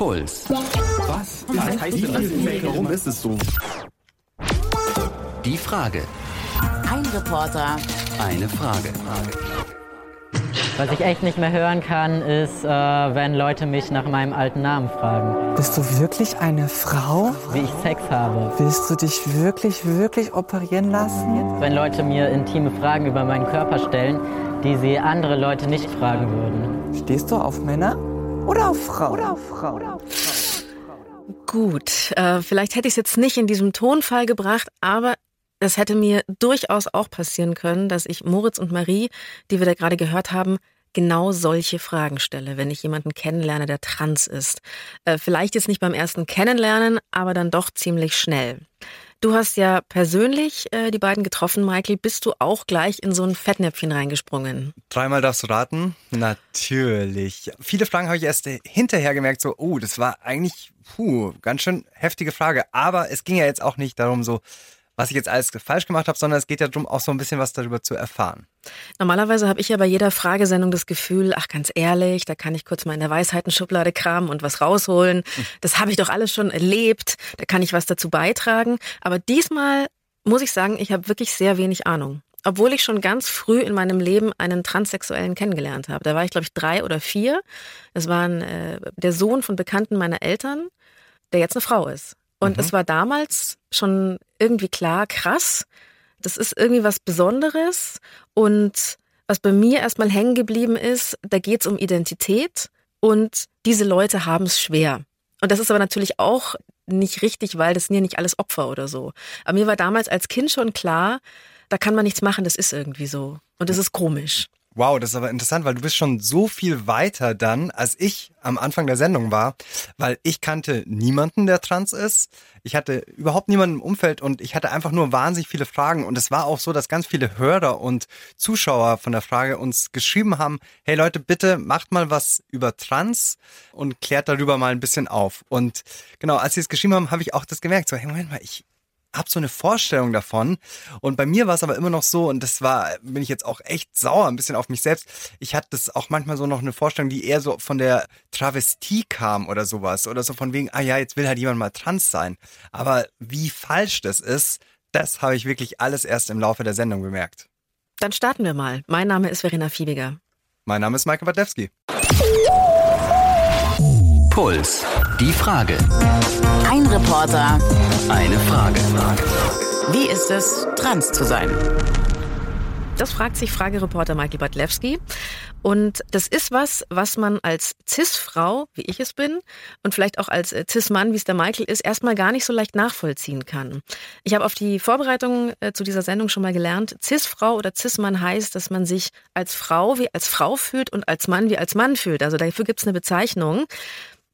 Puls. Was? Was heißt denn das? Warum ist es so? Die Frage. Ein Reporter, Eine Frage. Was ich echt nicht mehr hören kann, ist, äh, wenn Leute mich nach meinem alten Namen fragen, Bist du wirklich eine Frau? wie ich Sex habe. Willst du dich wirklich, wirklich operieren lassen? Wenn Leute mir intime Fragen über meinen Körper stellen, die sie andere Leute nicht fragen würden. Stehst du auf Männer oder auf Frauen? Oder auf Frauen? Gut, äh, vielleicht hätte ich es jetzt nicht in diesem Tonfall gebracht, aber es hätte mir durchaus auch passieren können, dass ich Moritz und Marie, die wir da gerade gehört haben, genau solche Fragen stelle, wenn ich jemanden kennenlerne, der trans ist. Äh, vielleicht jetzt nicht beim ersten Kennenlernen, aber dann doch ziemlich schnell. Du hast ja persönlich äh, die beiden getroffen, Michael. Bist du auch gleich in so ein Fettnäpfchen reingesprungen? Dreimal darfst du raten? Natürlich. Viele Fragen habe ich erst hinterher gemerkt, so, oh, das war eigentlich, puh, ganz schön heftige Frage. Aber es ging ja jetzt auch nicht darum, so, was ich jetzt alles falsch gemacht habe, sondern es geht ja darum, auch so ein bisschen was darüber zu erfahren. Normalerweise habe ich ja bei jeder Fragesendung das Gefühl, ach ganz ehrlich, da kann ich kurz mal in der Weisheitenschublade kramen und was rausholen. Das habe ich doch alles schon erlebt, da kann ich was dazu beitragen. Aber diesmal muss ich sagen, ich habe wirklich sehr wenig Ahnung. Obwohl ich schon ganz früh in meinem Leben einen Transsexuellen kennengelernt habe. Da war ich, glaube ich, drei oder vier. Es war äh, der Sohn von Bekannten meiner Eltern, der jetzt eine Frau ist. Und es war damals schon irgendwie klar, krass, das ist irgendwie was Besonderes. Und was bei mir erstmal hängen geblieben ist, da geht es um Identität und diese Leute haben es schwer. Und das ist aber natürlich auch nicht richtig, weil das sind ja nicht alles Opfer oder so. Aber mir war damals als Kind schon klar, da kann man nichts machen, das ist irgendwie so. Und das ist komisch. Wow, das ist aber interessant, weil du bist schon so viel weiter dann, als ich am Anfang der Sendung war, weil ich kannte niemanden, der trans ist. Ich hatte überhaupt niemanden im Umfeld und ich hatte einfach nur wahnsinnig viele Fragen. Und es war auch so, dass ganz viele Hörer und Zuschauer von der Frage uns geschrieben haben, hey Leute, bitte macht mal was über trans und klärt darüber mal ein bisschen auf. Und genau, als sie es geschrieben haben, habe ich auch das gemerkt, so, hey, Moment mal, ich, hab so eine Vorstellung davon. Und bei mir war es aber immer noch so, und das war, bin ich jetzt auch echt sauer ein bisschen auf mich selbst. Ich hatte das auch manchmal so noch eine Vorstellung, die eher so von der Travestie kam oder sowas. Oder so von wegen, ah ja, jetzt will halt jemand mal trans sein. Aber wie falsch das ist, das habe ich wirklich alles erst im Laufe der Sendung bemerkt. Dann starten wir mal. Mein Name ist Verena Fiebiger. Mein Name ist Maike Wadlewski. Puls. Die Frage. Ein Reporter. Eine Frage. Wie ist es, trans zu sein? Das fragt sich Fragereporter Michael Badlewski. Und das ist was, was man als Cis-Frau, wie ich es bin, und vielleicht auch als äh, Cis-Mann, wie es der Michael ist, erstmal gar nicht so leicht nachvollziehen kann. Ich habe auf die Vorbereitung äh, zu dieser Sendung schon mal gelernt, Cis-Frau oder Cis-Mann heißt, dass man sich als Frau wie als Frau fühlt und als Mann wie als Mann fühlt. Also dafür gibt es eine Bezeichnung.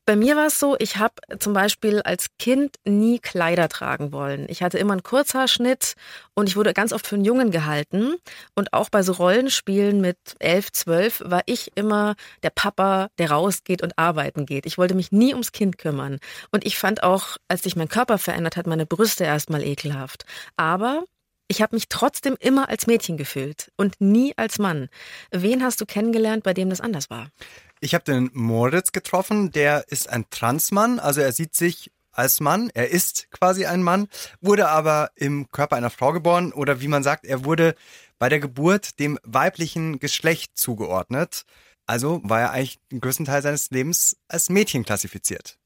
Bei mir war es so, ich habe zum Beispiel als Kind nie Kleider tragen wollen. Ich hatte immer einen Kurzhaarschnitt und ich wurde ganz oft für einen Jungen gehalten. Und auch bei so Rollenspielen mit elf, zwölf war ich immer der Papa, der rausgeht und arbeiten geht. Ich wollte mich nie ums Kind kümmern. Und ich fand auch, als sich mein Körper verändert hat, meine Brüste erstmal ekelhaft. Aber ich habe mich trotzdem immer als Mädchen gefühlt und nie als Mann. Wen hast du kennengelernt, bei dem das anders war? Ich habe den Moritz getroffen, der ist ein Transmann, also er sieht sich als Mann, er ist quasi ein Mann, wurde aber im Körper einer Frau geboren oder wie man sagt, er wurde bei der Geburt dem weiblichen Geschlecht zugeordnet. Also war er eigentlich den größten Teil seines Lebens als Mädchen klassifiziert.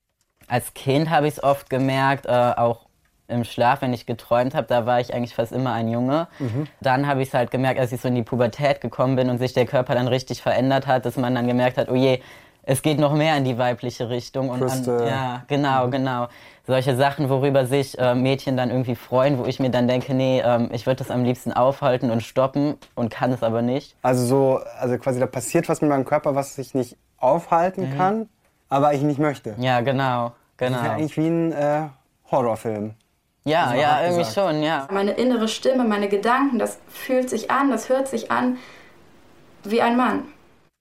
Als Kind habe ich es oft gemerkt, äh, auch im Schlaf, wenn ich geträumt habe, da war ich eigentlich fast immer ein Junge. Dann habe ich es halt gemerkt, als ich so in die Pubertät gekommen bin und sich der Körper dann richtig verändert hat, dass man dann gemerkt hat, oh je, es geht noch mehr in die weibliche Richtung. Und. An, ja, genau, genau. Solche Sachen, worüber sich äh, Mädchen dann irgendwie freuen, wo ich mir dann denke, nee, ähm, ich würde das am liebsten aufhalten und stoppen und kann es aber nicht. Also so, also quasi da passiert was mit meinem Körper, was ich nicht aufhalten kann, aber ich nicht möchte. Ja, genau, Das ist ja genau. eigentlich wie ein äh, Horrorfilm. Ja, Also ja, irgendwie gesagt. schon, ja. Meine innere Stimme, meine Gedanken, das fühlt sich an, das hört sich an wie ein Mann.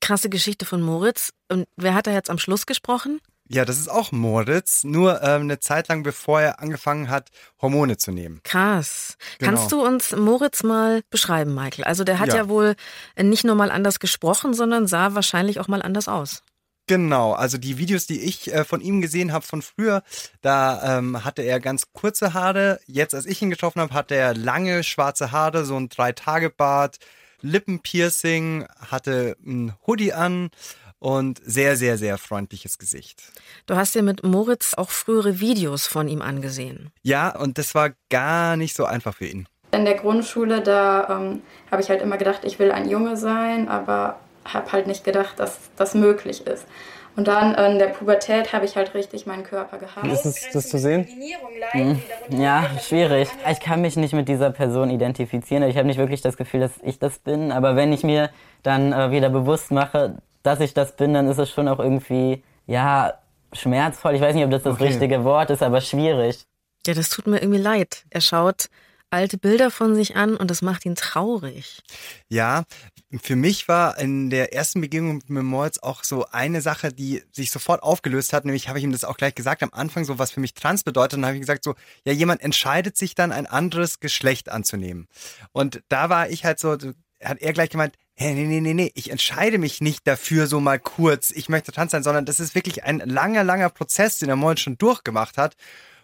Krasse Geschichte von Moritz. Und wer hat da jetzt am Schluss gesprochen? Ja, das ist auch Moritz, nur ähm, eine Zeit lang bevor er angefangen hat, Hormone zu nehmen. Krass. Genau. Kannst du uns Moritz mal beschreiben, Michael? Also der hat ja, Ja. wohl nicht nur mal anders gesprochen, sondern sah wahrscheinlich auch mal anders aus. Genau, also die Videos, die ich äh, von ihm gesehen habe von früher, da ähm, hatte er ganz kurze Haare. Jetzt, als ich ihn getroffen habe, hatte er lange schwarze Haare, so ein Drei-Tage-Bart, Lippenpiercing, hatte ein Hoodie an und sehr, sehr, sehr freundliches Gesicht. Du hast dir mit Moritz auch frühere Videos von ihm angesehen. Ja, und das war gar nicht so einfach für ihn. In der Grundschule, da ähm, habe ich halt immer gedacht, ich will ein Junge sein, aber habe halt nicht gedacht, dass das möglich ist. Und dann in der Pubertät habe ich halt richtig meinen Körper gehabt. Ist es das zu sehen? Hm. Ja, schwierig. Ich kann mich nicht mit dieser Person identifizieren. Ich habe nicht wirklich das Gefühl, dass ich das bin. Aber wenn ich mir dann äh, wieder bewusst mache, dass ich das bin, dann ist es schon auch irgendwie, ja, schmerzvoll. Ich weiß nicht, ob das das Okay. richtige Wort ist, aber schwierig. Ja, das tut mir irgendwie leid. Er schaut alte Bilder von sich an und das macht ihn traurig. Ja, für mich war in der ersten Begegnung mit Moritz auch so eine Sache, die sich sofort aufgelöst hat. Nämlich habe ich ihm das auch gleich gesagt am Anfang, so was für mich trans bedeutet. Und habe ich gesagt, so, ja, jemand entscheidet sich dann, ein anderes Geschlecht anzunehmen. Und da war ich halt so, hat er gleich gemeint, hey, nee, nee, nee, nee, ich entscheide mich nicht dafür so mal kurz, ich möchte trans sein, sondern das ist wirklich ein langer, langer Prozess, den der Moritz schon durchgemacht hat.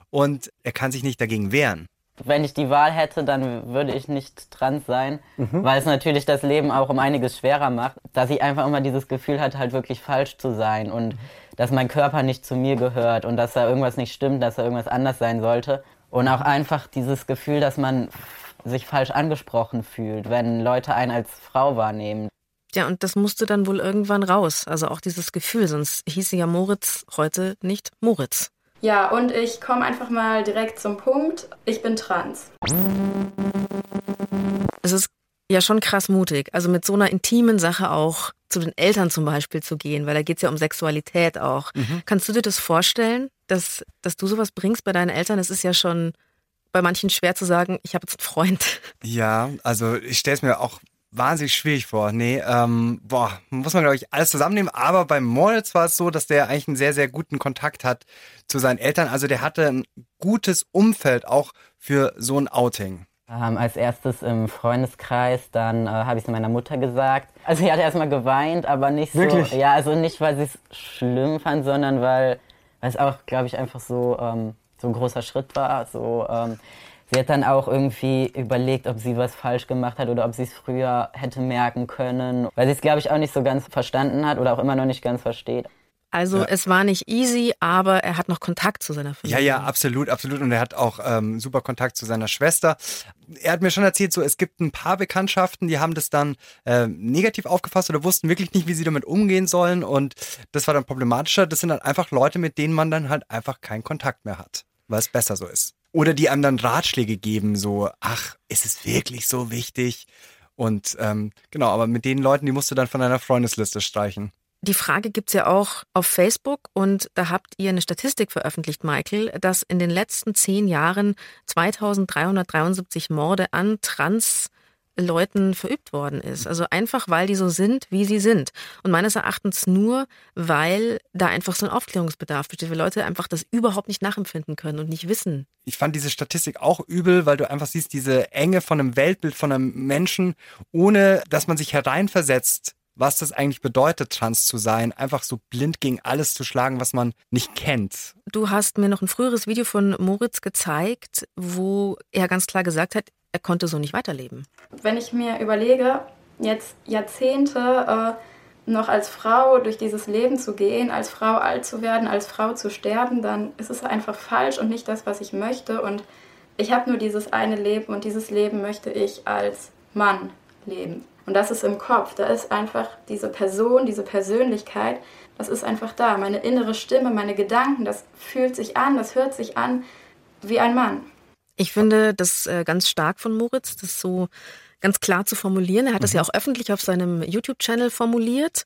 Und er kann sich nicht dagegen wehren. Wenn ich die Wahl hätte, dann würde ich nicht trans sein, weil es natürlich das Leben auch um einiges schwerer macht, dass ich einfach immer dieses Gefühl hatte, halt wirklich falsch zu sein und dass mein Körper nicht zu mir gehört und dass da irgendwas nicht stimmt, dass da irgendwas anders sein sollte. Und auch einfach dieses Gefühl, dass man sich falsch angesprochen fühlt, wenn Leute einen als Frau wahrnehmen. Ja, und das musste dann wohl irgendwann raus. Also auch dieses Gefühl, sonst hieße ja Moritz heute nicht Moritz. Ja, und ich komme einfach mal direkt zum Punkt. Ich bin trans. Es ist ja schon krass mutig, also mit so einer intimen Sache auch zu den Eltern zum Beispiel zu gehen, weil da geht es ja um Sexualität auch. Kannst du dir das vorstellen, dass, dass du sowas bringst bei deinen Eltern? Es ist ja schon bei manchen schwer zu sagen, ich habe jetzt einen Freund. Ja, also ich stelle es mir auch wahnsinnig schwierig vor. Nee, ähm, boah, muss man, glaube ich, alles zusammennehmen. Aber bei Moritz war es so, dass der eigentlich einen sehr, sehr guten Kontakt hat zu seinen Eltern. Also der hatte ein gutes Umfeld auch für so ein Outing. Ähm, als erstes im Freundeskreis, dann äh, habe ich es meiner Mutter gesagt. Also sie hat erstmal geweint, aber nicht Wirklich? so. Ja, also nicht, weil sie es schlimm fand, sondern weil, weil es auch, glaube ich, einfach so, ähm, so ein großer Schritt war. So, ähm, sie hat dann auch irgendwie überlegt, ob sie was falsch gemacht hat oder ob sie es früher hätte merken können. Weil sie es, glaube ich, auch nicht so ganz verstanden hat oder auch immer noch nicht ganz versteht. Also es war nicht easy, aber er hat noch Kontakt zu seiner Ja, Familie. ja, absolut, absolut. Und er hat auch ähm, super Kontakt zu seiner Schwester. Er hat mir schon erzählt, so es gibt ein paar Bekanntschaften, die haben das dann äh, negativ aufgefasst oder wussten wirklich nicht, wie sie damit umgehen sollen. Und das war dann problematischer. Das sind dann einfach Leute, mit denen man dann halt einfach keinen Kontakt mehr hat, weil es besser so ist. Oder die dann Ratschläge geben, so, ach, ist es wirklich so wichtig? Und ähm, genau, aber mit den Leuten, die musst du dann von deiner Freundesliste streichen. Die Frage gibt's ja auch auf Facebook und da habt ihr eine Statistik veröffentlicht, Michael, dass in den letzten zehn Jahren 2373 Morde an Trans-Leuten verübt worden ist. Also einfach, weil die so sind, wie sie sind. Und meines Erachtens nur, weil da einfach so ein Aufklärungsbedarf besteht, weil Leute einfach das überhaupt nicht nachempfinden können und nicht wissen. ich fand diese Statistik auch übel, weil du einfach siehst, diese Enge von einem Weltbild, von einem Menschen, ohne dass man sich hereinversetzt, was das eigentlich bedeutet, trans zu sein, einfach so blind gegen alles zu schlagen, was man nicht kennt. Du hast mir noch ein früheres Video von Moritz gezeigt, wo er ganz klar gesagt hat, er konnte so nicht weiterleben. Wenn ich mir überlege, jetzt Jahrzehnte äh, noch als Frau durch dieses Leben zu gehen, als Frau alt zu werden, als Frau zu sterben, dann ist es einfach falsch und nicht das, was ich möchte. Und ich habe nur dieses eine Leben und dieses Leben möchte ich als Mann leben. Und das ist im Kopf. Da ist einfach diese Person, diese Persönlichkeit, das ist einfach da. Meine innere Stimme, meine Gedanken, das fühlt sich an, das hört sich an wie ein Mann. Ich finde das äh, ganz stark von Moritz, das so ganz klar zu formulieren. Er hat das ja auch öffentlich auf seinem YouTube-Channel formuliert.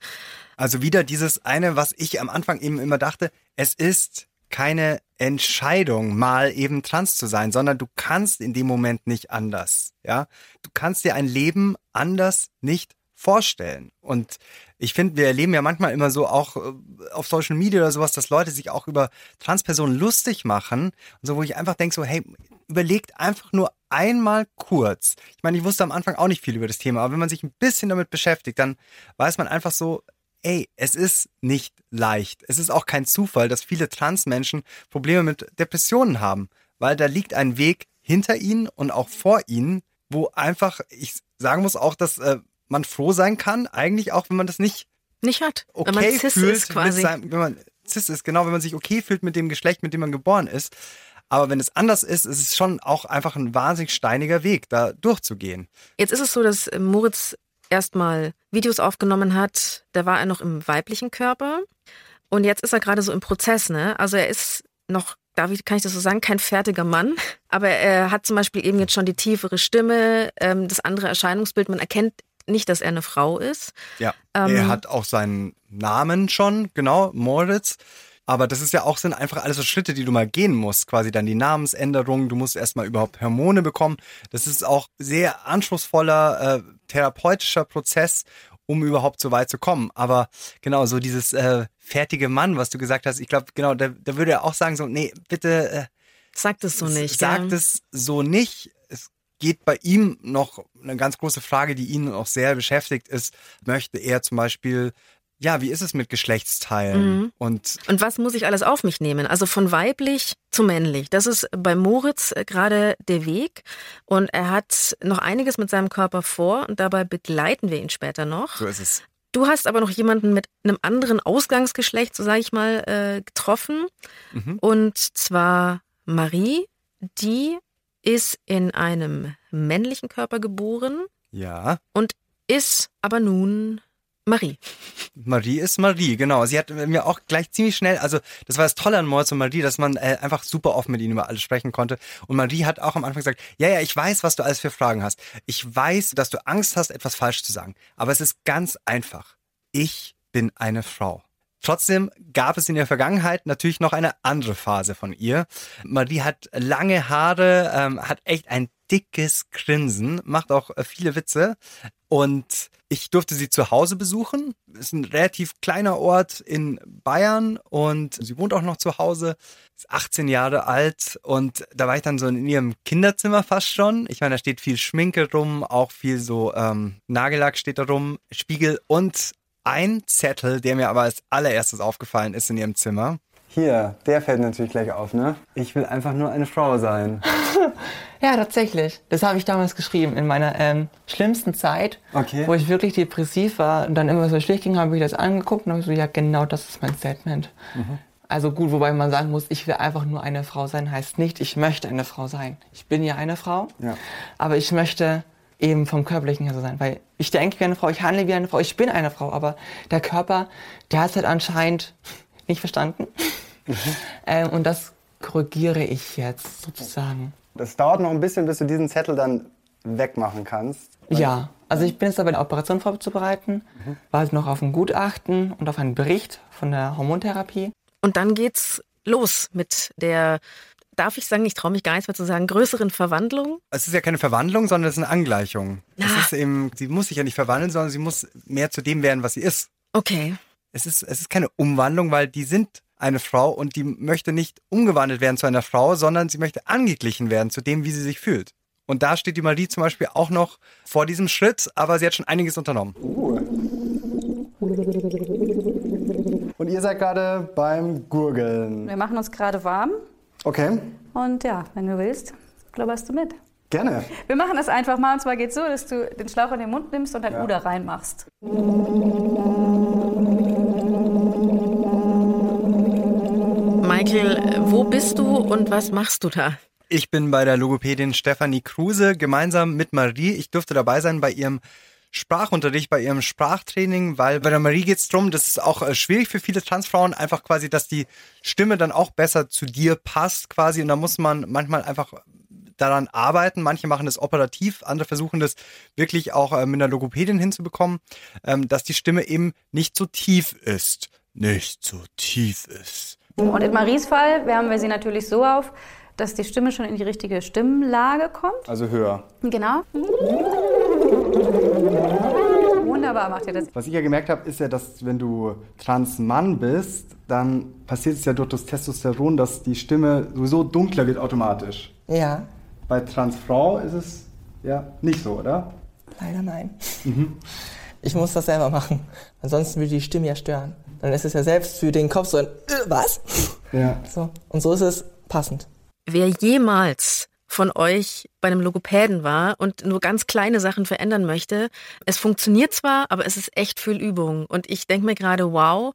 Also wieder dieses eine, was ich am Anfang eben immer dachte, es ist keine Entscheidung, mal eben trans zu sein, sondern du kannst in dem Moment nicht anders, ja? Du kannst dir ein Leben anders nicht vorstellen. Und ich finde, wir erleben ja manchmal immer so auch äh, auf Social Media oder sowas, dass Leute sich auch über Transpersonen lustig machen. Und so, wo ich einfach denke, so, hey, überlegt einfach nur einmal kurz. Ich meine, ich wusste am Anfang auch nicht viel über das Thema, aber wenn man sich ein bisschen damit beschäftigt, dann weiß man einfach so, ey, es ist nicht leicht. Es ist auch kein Zufall, dass viele Transmenschen Probleme mit Depressionen haben, weil da liegt ein Weg hinter ihnen und auch vor ihnen, wo einfach, ich sagen muss auch, dass äh, man froh sein kann, eigentlich auch, wenn man das nicht Nicht hat. okay wenn man cis fühlt, ist quasi. Seinem, wenn man cis ist, genau, wenn man sich okay fühlt mit dem Geschlecht, mit dem man geboren ist. Aber wenn es anders ist, ist es schon auch einfach ein wahnsinnig steiniger Weg, da durchzugehen. Jetzt ist es so, dass äh, Moritz erstmal Videos aufgenommen hat. Da war er noch im weiblichen Körper. Und jetzt ist er gerade so im Prozess, ne? Also er ist noch, darf ich, kann ich das so sagen, kein fertiger Mann. Aber er hat zum Beispiel eben jetzt schon die tiefere Stimme, ähm, das andere Erscheinungsbild. Man erkennt nicht, dass er eine Frau ist. Ja. Ähm, er hat auch seinen Namen schon, genau, Moritz. Aber das ist ja auch sind einfach alles so Schritte, die du mal gehen musst. Quasi dann die Namensänderung. Du musst erstmal überhaupt Hormone bekommen. Das ist auch sehr anspruchsvoller äh, therapeutischer Prozess, um überhaupt so weit zu kommen. Aber genau, so dieses äh, fertige Mann, was du gesagt hast, ich glaube, genau, da, da würde er auch sagen, so, nee, bitte äh, Sagt es so nicht. sagt gell? es so nicht. Es geht bei ihm noch eine ganz große Frage, die ihn auch sehr beschäftigt, ist, möchte er zum Beispiel, ja, wie ist es mit Geschlechtsteilen? Mhm. Und Und was muss ich alles auf mich nehmen? Also von weiblich zu männlich. Das ist bei Moritz äh, gerade der Weg. Und er hat noch einiges mit seinem Körper vor und dabei begleiten wir ihn später noch. so ist es. Du hast aber noch jemanden mit einem anderen Ausgangsgeschlecht, so sage ich mal, äh, getroffen. Mhm. Und zwar Marie, die ist in einem männlichen Körper geboren Ja, und ist aber nun Marie. Marie ist Marie, genau. Sie hat mir auch gleich ziemlich schnell, also das war das Tolle an Moritz und Marie, dass man äh, einfach super offen mit ihnen über alles sprechen konnte. Und Marie hat auch am Anfang gesagt, ja, ja, ich weiß, was du alles für Fragen hast. Ich weiß, dass du Angst hast, etwas falsch zu sagen. Aber es ist ganz einfach. Ich bin eine Frau. Trotzdem gab es in der Vergangenheit natürlich noch eine andere Phase von ihr. Marie hat lange Haare, ähm, hat echt ein dickes Grinsen, macht auch äh, viele Witze. Und ich durfte sie zu Hause besuchen. Ist ein relativ kleiner Ort in Bayern und sie wohnt auch noch zu Hause. Ist 18 Jahre alt und da war ich dann so in ihrem Kinderzimmer fast schon. Ich meine, da steht viel Schminke rum, auch viel so ähm, Nagellack steht da rum, Spiegel und ein Zettel, der mir aber als allererstes aufgefallen ist in ihrem Zimmer. Hier, der fällt natürlich gleich auf, ne? Ich will einfach nur eine Frau sein. Ja, tatsächlich. Das habe ich damals geschrieben in meiner ähm, schlimmsten Zeit, Okay. wo ich wirklich depressiv war und dann immer so schlecht ging, habe ich das angeguckt und habe so, ja, genau das ist mein Statement. Also gut, wobei man sagen muss, ich will einfach nur eine Frau sein, heißt nicht, ich möchte eine Frau sein. Ich bin ja eine Frau, Ja. aber ich möchte eben vom Körperlichen her so sein, weil ich denke wie eine Frau, ich handle wie eine Frau, ich bin eine Frau, aber der Körper, der hat es halt anscheinend nicht verstanden. Ähm, und das korrigiere ich jetzt sozusagen. Das dauert noch ein bisschen, bis du diesen Zettel dann wegmachen kannst. Ja, also ich bin jetzt dabei, eine Operation vorzubereiten, warte noch auf ein Gutachten und auf einen Bericht von der Hormontherapie. Und dann geht's los mit der, darf ich sagen, ich traue mich gar nichts mehr zu sagen, größeren Verwandlung. Es ist ja keine Verwandlung, sondern es ist eine Angleichung. Es Ah. ist eben, sie muss sich ja nicht verwandeln, sondern sie muss mehr zu dem werden, was sie ist. Okay. Es ist, es ist keine Umwandlung, weil die sind eine Frau und die möchte nicht umgewandelt werden zu einer Frau, sondern sie möchte angeglichen werden zu dem, wie sie sich fühlt. Und da steht die Marie zum Beispiel auch noch vor diesem Schritt, aber sie hat schon einiges unternommen. Und ihr seid gerade beim Gurgeln. Wir machen uns gerade warm Okay, und ja, wenn du willst, globberst du mit. gerne. Wir machen das einfach mal und zwar geht so, dass du den Schlauch in den Mund nimmst und dein Ja. Uder reinmachst. Michael, wo bist du und was machst du da? Ich bin bei der Logopädin Stefanie Kruse gemeinsam mit Marie. Ich durfte dabei sein bei ihrem Sprachunterricht, bei ihrem Sprachtraining, weil bei der Marie geht es darum, das ist auch äh, schwierig für viele Transfrauen, einfach quasi, dass die Stimme dann auch besser zu dir passt quasi. Und da muss man manchmal einfach daran arbeiten. Manche machen das operativ, andere versuchen das wirklich auch äh, mit einer Logopädin hinzubekommen, ähm, dass die Stimme eben nicht so tief ist. Nicht so tief ist. Und in Maries Fall wärmen wir sie natürlich so auf, dass die Stimme schon in die richtige Stimmlage kommt. Also höher. Genau. Wunderbar macht ihr das. Was ich ja gemerkt habe, ist ja, dass wenn du Transmann bist, dann passiert es ja durch das Testosteron, dass die Stimme sowieso dunkler wird automatisch. Ja, Bei Transfrau ist es ja nicht so, oder? leider nein. Ich muss das selber machen. Ansonsten würde die Stimme ja stören. Dann ist es ja selbst für den Kopf so ein, äh, was? Ja. So. Und so ist es passend. Wer jemals von euch bei einem Logopäden war und nur ganz kleine Sachen verändern möchte. Es funktioniert zwar, aber es ist echt viel Übung. Und ich denke mir gerade, wow,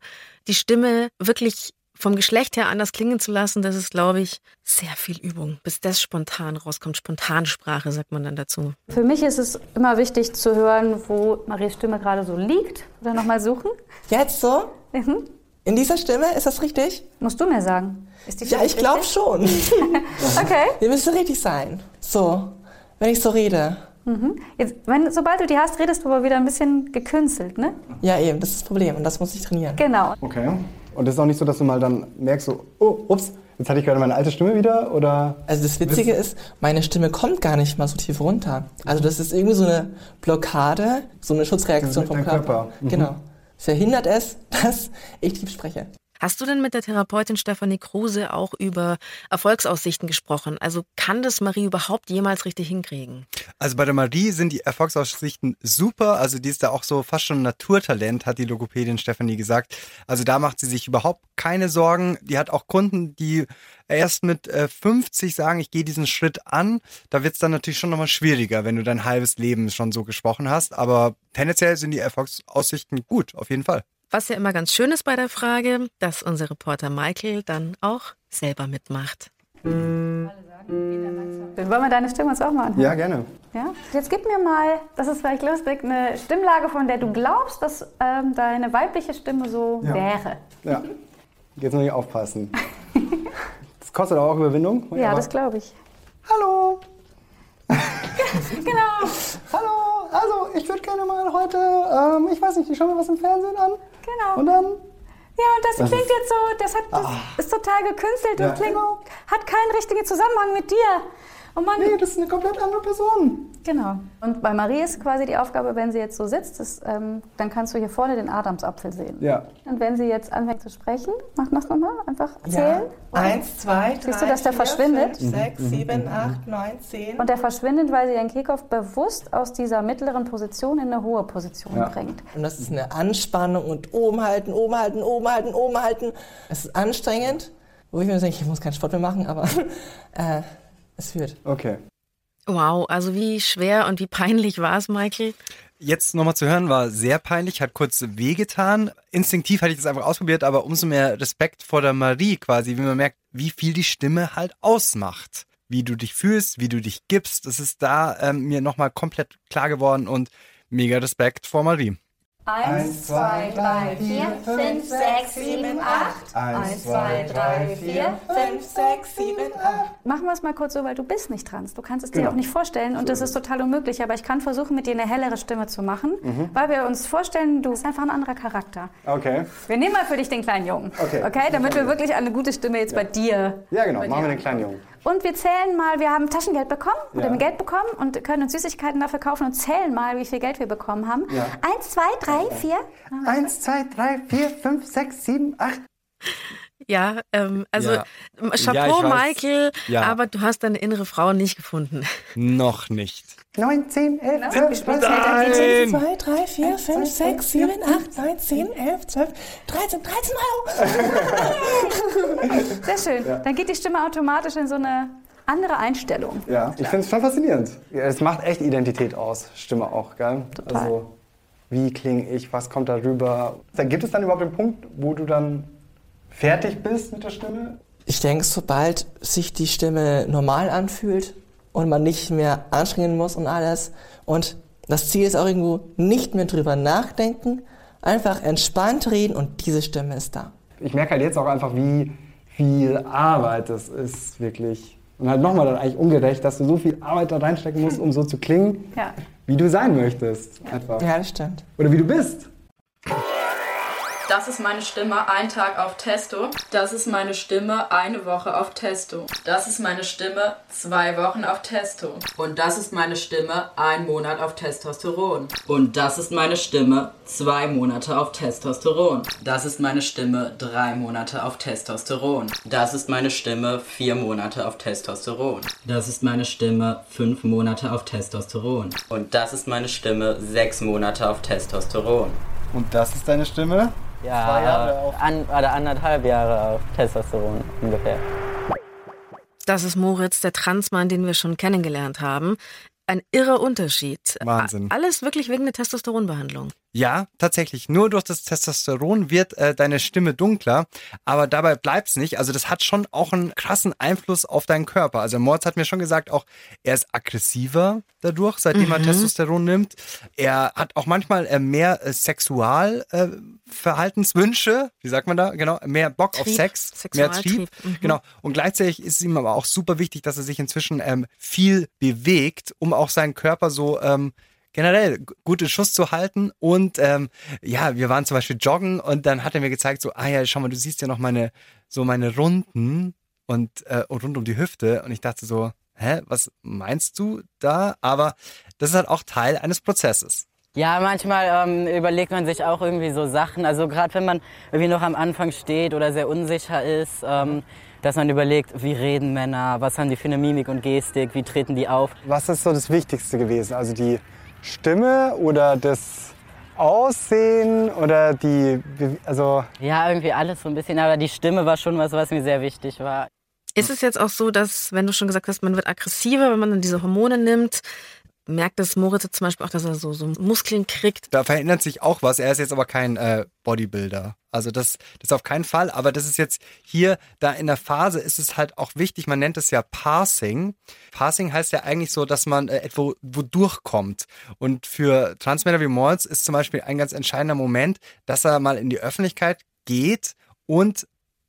die Stimme wirklich vom Geschlecht her anders klingen zu lassen, das ist, glaube ich, sehr viel Übung, bis das spontan rauskommt. Spontansprache sagt man dann dazu. Für mich ist es immer wichtig zu hören, wo Maries Stimme gerade so liegt. Oder nochmal suchen. Jetzt so? Mhm. In dieser Stimme? Ist das richtig? Musst du mir sagen. Ist die Ja, ich glaube schon. Okay. Die müsste richtig sein. So, wenn ich so rede. Mhm. Jetzt, wenn, sobald du die hast, redest du aber wieder ein bisschen gekünstelt, ne? Ja, eben, das ist das Problem und das muss ich trainieren. Genau. Okay. Und es ist auch nicht so, dass du mal dann merkst, so, oh, ups, jetzt hatte ich gerade meine alte Stimme wieder, oder? Also das Witzige ist, meine Stimme kommt gar nicht mal so tief runter. Also das ist irgendwie so eine Blockade, so eine Schutzreaktion vom Körper. Körper. Mhm. Genau. Verhindert es, dass ich tief spreche. Hast du denn mit der Therapeutin Stefanie Kruse auch über Erfolgsaussichten gesprochen? Also kann das Marie überhaupt jemals richtig hinkriegen? Also bei der Marie sind die Erfolgsaussichten super. Also die ist da auch so fast schon Naturtalent, hat die Logopädin Stefanie gesagt. Also da macht sie sich überhaupt keine Sorgen. Die hat auch Kunden, die erst mit äh, 50 sagen, ich gehe diesen Schritt an. Da wird es dann natürlich schon nochmal schwieriger, wenn du dein halbes Leben schon so gesprochen hast. Aber tendenziell sind die Erfolgsaussichten gut, auf jeden Fall. Was ja immer ganz schön ist bei der Frage, dass unser Reporter Michael dann auch selber mitmacht. Dann wollen wir deine Stimme uns auch mal anhören. Ja, gerne. Ja? Jetzt gib mir mal, das ist vielleicht lustig, eine Stimmlage, von der du glaubst, dass ähm, deine weibliche Stimme so Ja. wäre. Ja. Jetzt muss ich aufpassen. Das kostet aber auch Überwindung. Ja, das glaube ich. Hallo! Genau. Hallo! Also, ich würde gerne mal heute, ähm, ich weiß nicht, ich schaue mir was im Fernsehen an. Genau. Und dann, Ja, und das Das klingt jetzt so, das, hat, das ist total gekünstelt Ja. und klingt, Genau. hat keinen richtigen Zusammenhang mit dir. Und man, nee, das ist eine komplett andere Person. Genau. Und bei Marie ist quasi die Aufgabe, wenn sie jetzt so sitzt, ist, ähm, dann kannst du hier vorne den Adamsapfel sehen. Ja. Und wenn sie jetzt anfängt zu sprechen, mach das nochmal, einfach zählen. Eins, zwei, Siehst du, dass der verschwindet? Fünf, sechs, sieben, acht, neun, zehn. Und der verschwindet, weil sie ihren Kehlkopf bewusst aus dieser mittleren Position in eine hohe Position Ja. bringt. Und das ist eine Anspannung und oben halten, oben halten, oben halten, oben halten. Es ist anstrengend, wo ich mir denke, ich muss keinen Sport mehr machen, aber äh, es wird. Okay. Wow, also wie schwer und wie peinlich war es, Michael? Jetzt nochmal zu hören war sehr peinlich, hat kurz wehgetan. Instinktiv hatte ich das einfach ausprobiert, aber umso mehr Respekt vor der Marie quasi, wie man merkt, wie viel die Stimme halt ausmacht. Wie du dich fühlst, wie du dich gibst, das ist da ähm, mir nochmal komplett klar geworden und mega Respekt vor Marie. Eins, zwei, drei, vier, fünf, sechs, sieben, acht. Eins, zwei, drei, vier, fünf, sechs, sieben, acht. Machen wir es mal kurz so, weil du bist nicht trans. Du kannst es dir Genau. auch nicht vorstellen und das ist total unmöglich. Aber ich kann versuchen, mit dir eine hellere Stimme zu machen, Mhm. weil wir uns vorstellen, du bist einfach ein anderer Charakter. Okay. Wir nehmen mal für dich den kleinen Jungen. Okay. damit wir wirklich eine gute Stimme jetzt bei dir. Ja, genau. Machen wir dir den kleinen Jungen. Und wir zählen mal, wir haben Taschengeld bekommen oder Ja. haben Geld bekommen und können uns Süßigkeiten dafür kaufen und zählen mal, wie viel Geld wir bekommen haben. Ja. Eins, zwei, drei, vier. Eins, zwei, drei, vier, fünf, sechs, sieben, acht. Ja, ähm, also Ja. Chapeau, Ja. Michael, Ja. aber du hast deine innere Frau nicht gefunden. Noch nicht. Neun, zehn, elf, Genau. zwölf, Nein. dreizehn. Zwei, drei, vier, fünf, sechs, sieben, acht, neun, zehn, elf, zwölf, dreizehn, dreizehn Euro. Sehr schön. Dann geht die Stimme automatisch in so eine andere Einstellung. Ja, ich finde es schon faszinierend. Ja, Es macht echt Identität aus, Stimme auch, gell? Total. Also, wie klinge ich, was kommt da rüber? Da Gibt es dann überhaupt den Punkt, wo du dann fertig bist mit der Stimme? Ich denke, sobald sich die Stimme normal anfühlt und man nicht mehr anstrengen muss und alles und das Ziel ist auch irgendwo nicht mehr drüber nachdenken, einfach entspannt reden und diese Stimme ist da. Ich merke halt jetzt auch einfach, wie viel Arbeit das ist, wirklich. Und halt nochmal dann eigentlich ungerecht, dass du so viel Arbeit da reinstecken musst, um so zu klingen, Ja. wie du sein möchtest. Einfach. Ja, das stimmt. Oder wie du bist. Das ist meine Stimme ein Tag auf Testo. Das ist meine Stimme eine Woche auf Testo. Das ist meine Stimme zwei Wochen auf Testo. Und das ist meine Stimme ein Monat auf Testosteron. Und das ist meine Stimme zwei Monate auf Testosteron. Das ist meine Stimme drei Monate auf Testosteron. Das ist meine Stimme vier Monate auf Testosteron. Das ist meine Stimme fünf Monate auf Testosteron. Und das ist meine Stimme sechs Monate auf Testosteron. Und das ist deine Stimme? Ja, Zwei Jahre auf- an, oder anderthalb Jahre auf Testosteron ungefähr. Das ist Moritz, der Transmann, den wir schon kennengelernt haben. Ein irrer Unterschied. Wahnsinn. Alles wirklich wegen der Testosteronbehandlung. Ja, tatsächlich. Nur durch das Testosteron wird äh, deine Stimme dunkler, aber dabei bleibt's nicht. Also das hat schon auch einen krassen Einfluss auf deinen Körper. Also Moritz hat mir schon gesagt, auch er ist aggressiver dadurch, seitdem er Testosteron nimmt. Er hat auch manchmal äh, mehr äh, Sexualverhaltenswünsche, äh, wie sagt man da? Genau, mehr Bock auf Trieb, Sex, mehr Trieb. mhm. Genau. Und gleichzeitig ist es ihm aber auch super wichtig, dass er sich inzwischen ähm, viel bewegt, um auch seinen Körper so ähm, generell g- guten Schuss zu halten. Und ähm, ja, wir waren zum Beispiel joggen und dann hat er mir gezeigt, so, ah ja, schau mal, du siehst ja noch meine, so meine Runden und äh, rund um die Hüfte. Und ich dachte so, hä, was meinst du da? Aber das ist halt auch Teil eines Prozesses. Ja, manchmal ähm, überlegt man sich auch irgendwie so Sachen. Also gerade wenn man irgendwie noch am Anfang steht oder sehr unsicher ist, ähm, dass man überlegt, wie reden Männer, was haben die für eine Mimik und Gestik, wie treten die auf. Was ist so das Wichtigste gewesen? Also die Stimme oder das Aussehen oder die, also Ja, irgendwie alles so ein bisschen, aber die Stimme war schon was, was mir sehr wichtig war. Ist es jetzt auch so, dass, wenn du schon gesagt hast, man wird aggressiver, wenn man dann diese Hormone nimmt, merkt das Moritz jetzt zum Beispiel auch, dass er so, so Muskeln kriegt? Da verändert sich auch was. Er ist jetzt aber kein äh, Bodybuilder. Also das, das auf keinen Fall. Aber das ist jetzt hier, da in der Phase ist es halt auch wichtig, man nennt es ja Passing. Passing heißt ja eigentlich so, dass man äh, etwa wo durchkommt. Und für Transmänner wie Moritz ist zum Beispiel ein ganz entscheidender Moment, dass er mal in die Öffentlichkeit geht und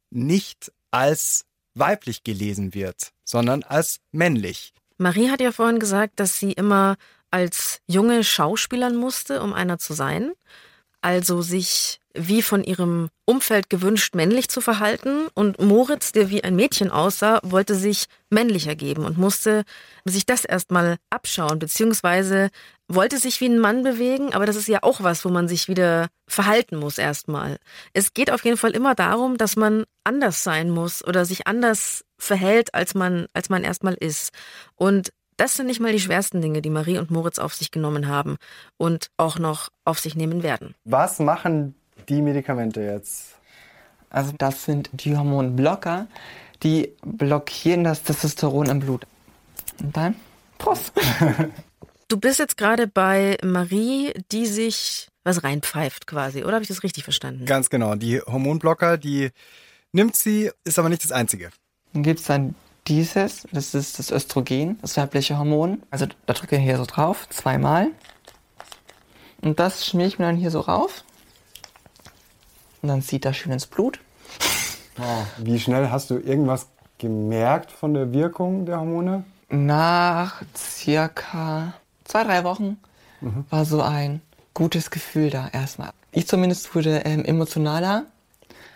nicht als weiblich gelesen wird, sondern als männlich. Marie hat ja vorhin gesagt, dass sie immer als Junge schauspielern musste, um einer zu sein. Also sich wie von ihrem Umfeld gewünscht, männlich zu verhalten. Und Moritz, der wie ein Mädchen aussah, wollte sich männlicher geben und musste sich das erstmal abschauen, beziehungsweise wollte sich wie ein Mann bewegen, aber das ist ja auch was, wo man sich wieder verhalten muss erstmal. Es geht auf jeden Fall immer darum, dass man anders sein muss oder sich anders verhält, als man, als man erstmal ist. Und das sind nicht mal die schwersten Dinge, die Marie und Moritz auf sich genommen haben und auch noch auf sich nehmen werden. was machen die Medikamente jetzt? Also das sind die Hormonblocker, die blockieren das Testosteron im Blut. Und dann, Prost. Du bist jetzt gerade bei Marie, die sich was reinpfeift quasi, oder habe ich das richtig verstanden? Ganz genau. Die Hormonblocker, die nimmt sie, ist aber nicht das einzige. Dann gibt es dann dieses, das ist das Östrogen, das weibliche Hormon. Also da drücke ich hier so drauf, zweimal. Und das schmier ich mir dann hier so rauf. Und dann zieht das schön ins Blut. Wie schnell hast du irgendwas gemerkt von der Wirkung der Hormone? Nach circa zwei, drei Wochen war so ein gutes Gefühl da erstmal. Ich zumindest wurde ähm, emotionaler.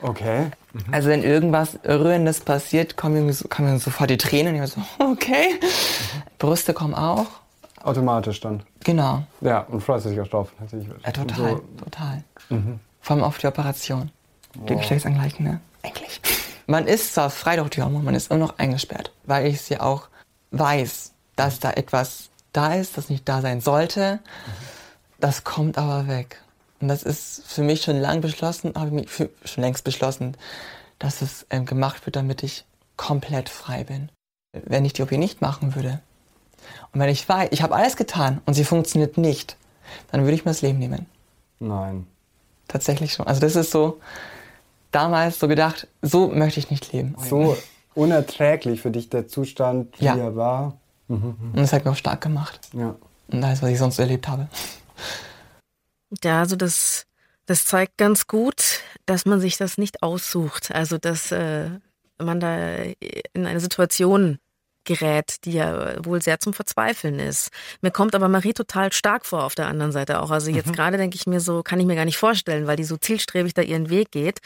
Okay. Also wenn irgendwas Rührendes passiert, kommen so, kommen sofort die Tränen. Ich war so, okay. Brüste kommen auch. Automatisch dann. Genau. Ja, und freust du dich auch drauf. Ja, total, total. Vor allem auf die Operation. Die Geschlechtsangleichen, ne? Eigentlich. Man ist zwar frei durch die Hormone, man ist immer noch eingesperrt, weil ich es ja auch weiß, dass da etwas da ist, das nicht da sein sollte. Das kommt aber weg. Und das ist für mich schon lang beschlossen, habe ich mich für, schon längst beschlossen, dass es ähm, gemacht wird, damit ich komplett frei bin. Wenn ich die OP nicht machen würde und wenn ich weiß, ich habe alles getan und sie funktioniert nicht, dann würde ich mir das Leben nehmen. Nein. Tatsächlich schon. Also das ist so damals so gedacht, so möchte ich nicht leben. So unerträglich für dich der Zustand, wie Ja. er war. Und das hat mich auch stark gemacht. Ja. Und alles, was ich sonst so erlebt habe. Ja, also das, das zeigt ganz gut, dass man sich das nicht aussucht. Also dass äh, man da in eine Situation gerät, die ja wohl sehr zum Verzweifeln ist. Mir kommt aber Marie total stark vor auf der anderen Seite auch. Also jetzt Mhm. gerade denke ich mir so, kann ich mir gar nicht vorstellen, weil die so zielstrebig da ihren Weg geht.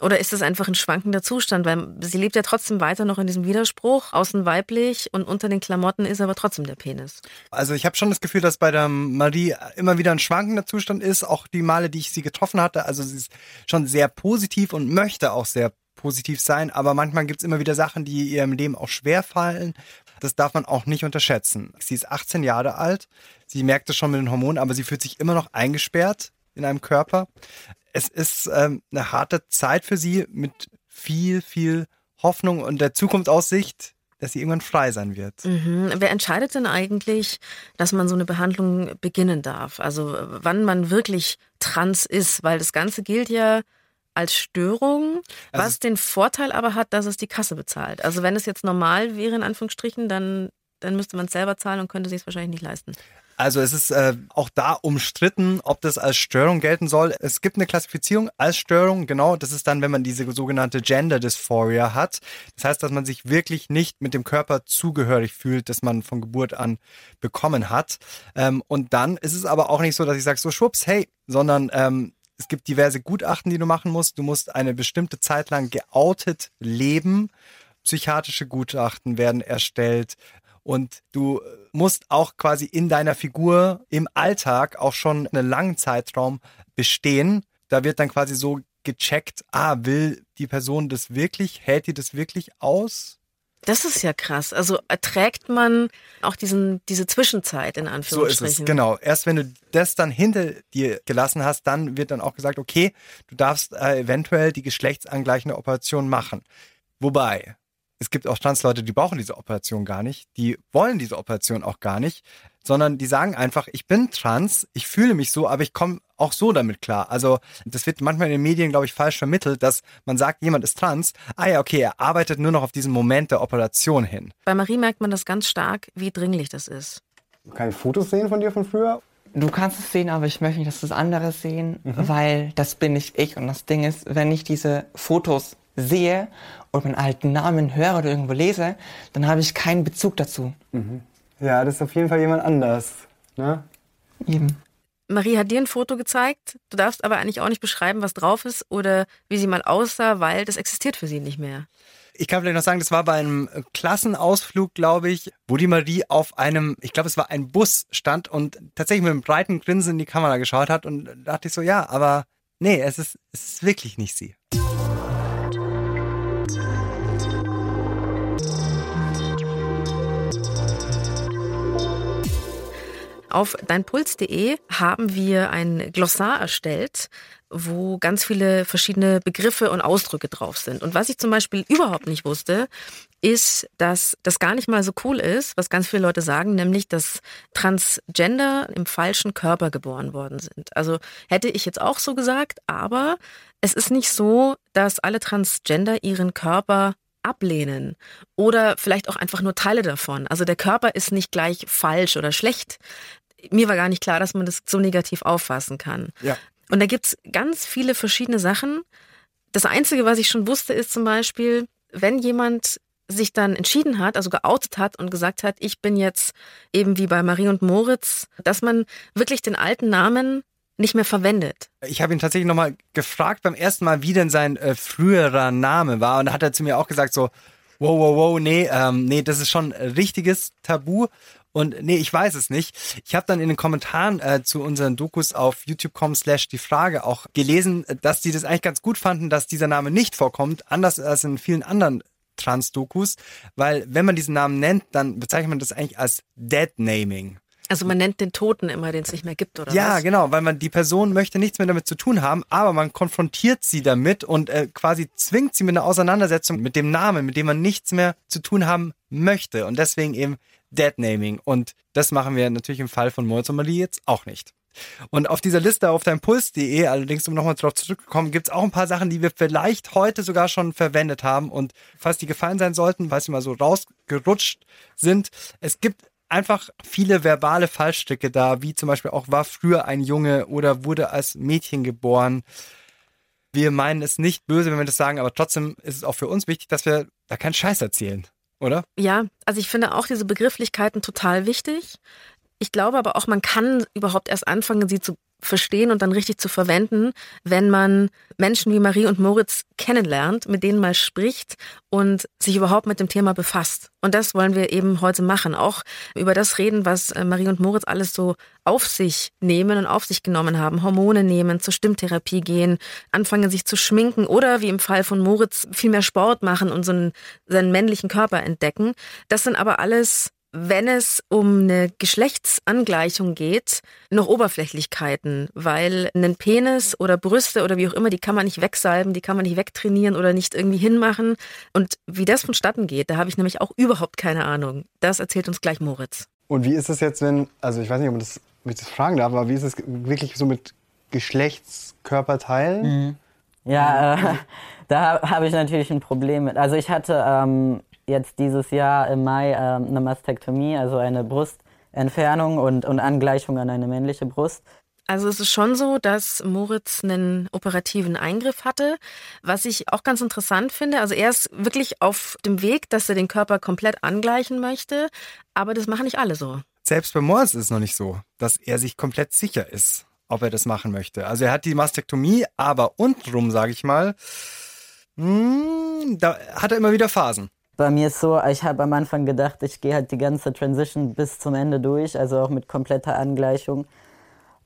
Oder ist das einfach ein schwankender Zustand? Weil sie lebt ja trotzdem weiter noch in diesem Widerspruch, außen weiblich und unter den Klamotten ist aber trotzdem der Penis. Also ich habe schon das Gefühl, dass bei der Marie immer wieder ein schwankender Zustand ist. Auch die Male, die ich sie getroffen hatte. Also sie ist schon sehr positiv und möchte auch sehr positiv sein. Aber manchmal gibt's immer wieder Sachen, die ihr im Leben auch schwer fallen. Das darf man auch nicht unterschätzen. Sie ist 18 Jahre alt. Sie merkt es schon mit den Hormonen, aber sie fühlt sich immer noch eingesperrt in einem Körper. Es ist ähm, eine harte Zeit für sie mit viel, viel Hoffnung und der Zukunftsaussicht, dass sie irgendwann frei sein wird. Mhm. Wer entscheidet denn eigentlich, dass man so eine Behandlung beginnen darf? Also wann man wirklich trans ist? Weil das Ganze gilt ja als Störung, Also was den Vorteil aber hat, dass es die Kasse bezahlt. Also wenn es jetzt normal wäre, in Anführungsstrichen, dann, dann müsste man es selber zahlen und könnte sich es wahrscheinlich nicht leisten. Also es ist äh, auch da umstritten, ob das als Störung gelten soll. Es gibt eine Klassifizierung als Störung, genau. Das ist dann, wenn man diese sogenannte Gender Dysphoria hat. Das heißt, dass man sich wirklich nicht mit dem Körper zugehörig fühlt, das man von Geburt an bekommen hat. Ähm, und dann ist es aber auch nicht so, dass ich sage, so schwupps, hey, sondern ähm, es gibt diverse Gutachten, die du machen musst. Du musst eine bestimmte Zeit lang geoutet leben. Psychiatrische Gutachten werden erstellt. Und du musst auch quasi in deiner Figur im Alltag auch schon einen langen Zeitraum bestehen. Da wird dann quasi so gecheckt, ah, will die Person das wirklich, hält die das wirklich aus? Das ist ja krass. Also erträgt man auch diesen, diese Zwischenzeit in So ist Anführungsstrichen. es, genau. Erst wenn du das dann hinter dir gelassen hast, dann wird dann auch gesagt, okay, du darfst äh, eventuell die geschlechtsangleichende Operation machen. Wobei, es gibt auch Transleute, die brauchen diese Operation gar nicht, die wollen diese Operation auch gar nicht, sondern die sagen einfach, ich bin trans, ich fühle mich so, aber ich komme auch so damit klar. Also das wird manchmal in den Medien, glaube ich, falsch vermittelt, dass man sagt, jemand ist trans, ah ja, okay, er arbeitet nur noch auf diesen Moment der Operation hin. Bei Marie merkt man das ganz stark, wie dringlich das ist. Kann ich Fotos sehen von dir von früher? Du kannst es sehen, aber ich möchte nicht, dass das andere sehen, Mhm. weil das bin nicht ich. Und das Ding ist, wenn ich diese Fotos sehe und meinen alten Namen höre oder irgendwo lese, dann habe ich keinen Bezug dazu. Ja, das ist auf jeden Fall jemand anders. Ne? Eben. Marie hat dir ein Foto gezeigt, du darfst aber eigentlich auch nicht beschreiben, was drauf ist oder wie sie mal aussah, weil das existiert für sie nicht mehr. Ich kann vielleicht noch sagen, das war bei einem Klassenausflug, glaube ich, wo die Marie auf einem, ich glaube, es war ein Bus stand und tatsächlich mit einem breiten Grinsen in die Kamera geschaut hat und da dachte ich so, ja, aber nee, es ist, es ist wirklich nicht sie. Auf deinpuls.de haben wir ein Glossar erstellt, wo ganz viele verschiedene Begriffe und Ausdrücke drauf sind. Und was ich zum Beispiel überhaupt nicht wusste, ist, dass das gar nicht mal so cool ist, was ganz viele Leute sagen, nämlich, dass Transgender im falschen Körper geboren worden sind. Also hätte ich jetzt auch so gesagt, aber es ist nicht so, dass alle Transgender ihren Körper ablehnen oder vielleicht auch einfach nur Teile davon. Also der Körper ist nicht gleich falsch oder schlecht. Mir war gar nicht klar, dass man das so negativ auffassen kann. Ja. Und da gibt's ganz viele verschiedene Sachen. Das Einzige, was ich schon wusste, ist zum Beispiel, wenn jemand sich dann entschieden hat, also geoutet hat und gesagt hat, ich bin jetzt eben wie bei Marie und Moritz, dass man wirklich den alten Namen nicht mehr verwendet. Ich habe ihn tatsächlich nochmal gefragt beim ersten Mal, wie denn sein äh, früherer Name war. Und da hat er zu mir auch gesagt so, wow, wow, wow, nee, ähm, nee, das ist schon richtiges Tabu. Und nee, ich weiß es nicht. Ich habe dann in den Kommentaren äh, zu unseren Dokus auf youtube.com slash die Frage auch gelesen, dass die das eigentlich ganz gut fanden, dass dieser Name nicht vorkommt, anders als in vielen anderen Trans-Dokus, weil wenn man diesen Namen nennt, dann bezeichnet man das eigentlich als Dead-Naming. Also man nennt den Toten immer, den es nicht mehr gibt, oder Ja, was? genau, weil man die Person möchte nichts mehr damit zu tun haben, aber man konfrontiert sie damit und äh, quasi zwingt sie mit einer Auseinandersetzung mit dem Namen, mit dem man nichts mehr zu tun haben möchte und deswegen eben Deadnaming und das machen wir natürlich im Fall von Marie jetzt auch nicht. Und auf dieser Liste auf deinem Puls.de, allerdings um nochmal darauf zurückzukommen, gibt's auch ein paar Sachen, die wir vielleicht heute sogar schon verwendet haben. Und falls die gefallen sein sollten, weil sie mal so rausgerutscht sind, es gibt einfach viele verbale Fallstricke da, wie zum Beispiel auch war früher ein Junge oder wurde als Mädchen geboren. Wir meinen es nicht böse, wenn wir das sagen, aber trotzdem ist es auch für uns wichtig, dass wir da keinen Scheiß erzählen. oder? Ja, also ich finde auch diese Begrifflichkeiten total wichtig. Ich glaube aber auch, man kann überhaupt erst anfangen, sie zu verstehen und dann richtig zu verwenden, wenn man Menschen wie Marie und Moritz kennenlernt, mit denen mal spricht und sich überhaupt mit dem Thema befasst. Und das wollen wir eben heute machen. Auch über das reden, was äh, Marie und Moritz alles so auf sich nehmen und auf sich genommen haben. Hormone nehmen, zur Stimmtherapie gehen, anfangen sich zu schminken oder wie im Fall von Moritz viel mehr Sport machen und so einen, seinen männlichen Körper entdecken. Das sind aber alles wenn es um eine Geschlechtsangleichung geht, noch Oberflächlichkeiten, weil einen Penis oder Brüste oder wie auch immer, die kann man nicht wegsalben, die kann man nicht wegtrainieren oder nicht irgendwie hinmachen. Und wie das vonstatten geht, da habe ich nämlich auch überhaupt keine Ahnung. Das erzählt uns gleich Moritz. Und wie ist es jetzt, wenn, also ich weiß nicht, ob man das, ob ich das fragen darf, aber wie ist es wirklich so mit Geschlechtskörperteilen? Mhm. Ja, äh, da habe ich natürlich ein Problem mit. Also ich hatte ähm, jetzt dieses Jahr im Mai ähm, eine Mastektomie, also eine Brustentfernung und, und Angleichung an eine männliche Brust. Also es ist schon so, dass Moritz einen operativen Eingriff hatte, was ich auch ganz interessant finde. Also er ist wirklich auf dem Weg, dass er den Körper komplett angleichen möchte, aber das machen nicht alle so. Selbst bei Moritz ist es noch nicht so, dass er sich komplett sicher ist, ob er das machen möchte. Also er hat die Mastektomie, aber untenrum, sage ich mal, mh, hm, da hat er immer wieder Phasen. Bei mir ist so, ich habe am Anfang gedacht, ich gehe halt die ganze Transition bis zum Ende durch, also auch mit kompletter Angleichung.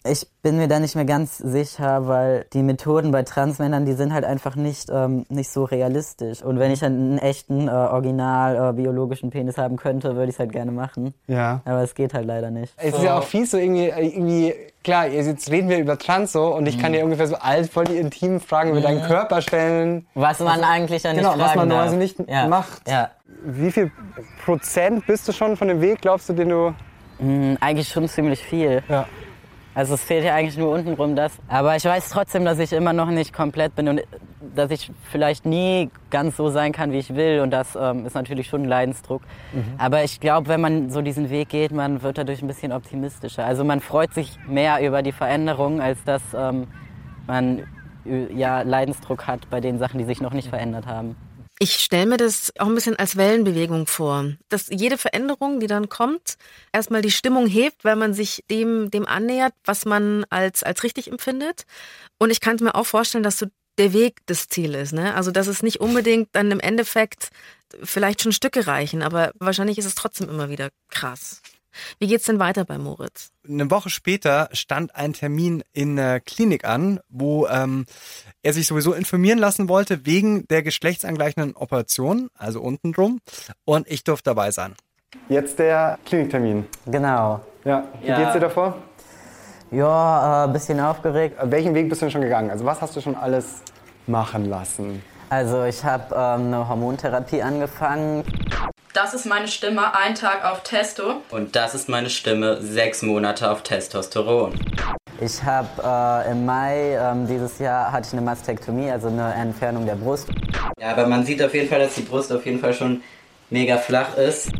Ich bin mir da nicht mehr ganz sicher, weil die Methoden bei Transmännern, die sind halt einfach nicht, ähm, nicht so realistisch. Und wenn ich einen echten, äh, original äh, biologischen Penis haben könnte, würde ich es halt gerne machen. Ja. Aber es geht halt leider nicht. Es ist ja auch fies, so irgendwie, äh, irgendwie klar, jetzt reden wir über Trans so und ich kann dir ungefähr so all voll die intimen Fragen über deinen Körper stellen. Was man Also, eigentlich ja nicht Genau, was man darf. normalerweise nicht Ja. macht. Ja. Wie viel Prozent bist du schon von dem Weg, glaubst du, den du... Hm, eigentlich schon ziemlich viel. Ja. Also es fehlt ja eigentlich nur untenrum das. Aber ich weiß trotzdem, dass ich immer noch nicht komplett bin und äh, dass ich vielleicht nie ganz so sein kann, wie ich will. Und das ähm, ist natürlich schon ein Leidensdruck. Aber ich glaube, wenn man so diesen Weg geht, man wird dadurch ein bisschen optimistischer. Also man freut sich mehr über die Veränderung, als dass ähm, man ja, Leidensdruck hat bei den Sachen, die sich noch nicht verändert haben. Ich stelle mir das auch ein bisschen als Wellenbewegung vor, dass jede Veränderung, die dann kommt, erstmal die Stimmung hebt, weil man sich dem, dem annähert, was man als, als richtig empfindet. Und ich kann mir auch vorstellen, dass so der Weg das Ziel ist. Ne? Also, dass es nicht unbedingt dann im Endeffekt vielleicht schon Stücke reichen, aber wahrscheinlich ist es trotzdem immer wieder krass. Wie geht's denn weiter bei Moritz? Eine Woche später stand ein Termin in der Klinik an, wo ähm, er sich sowieso informieren lassen wollte wegen der geschlechtsangleichenden Operation, also unten drum. Und ich durfte dabei sein. Jetzt der Kliniktermin. Genau. Ja, wie Ja. geht's dir davor? Ja, ein bisschen aufgeregt. Welchen Weg bist du denn schon gegangen? Also was hast du schon alles machen lassen? Also ich habe ähm, eine Hormontherapie angefangen. Das ist meine Stimme, ein Tag auf Testo. Und das ist meine Stimme, sechs Monate auf Testosteron. Ich habe äh, im Mai ähm, dieses Jahr hatte ich eine Mastektomie, also eine Entfernung der Brust. Ja, aber man sieht auf jeden Fall, dass die Brust auf jeden Fall schon mega flach ist.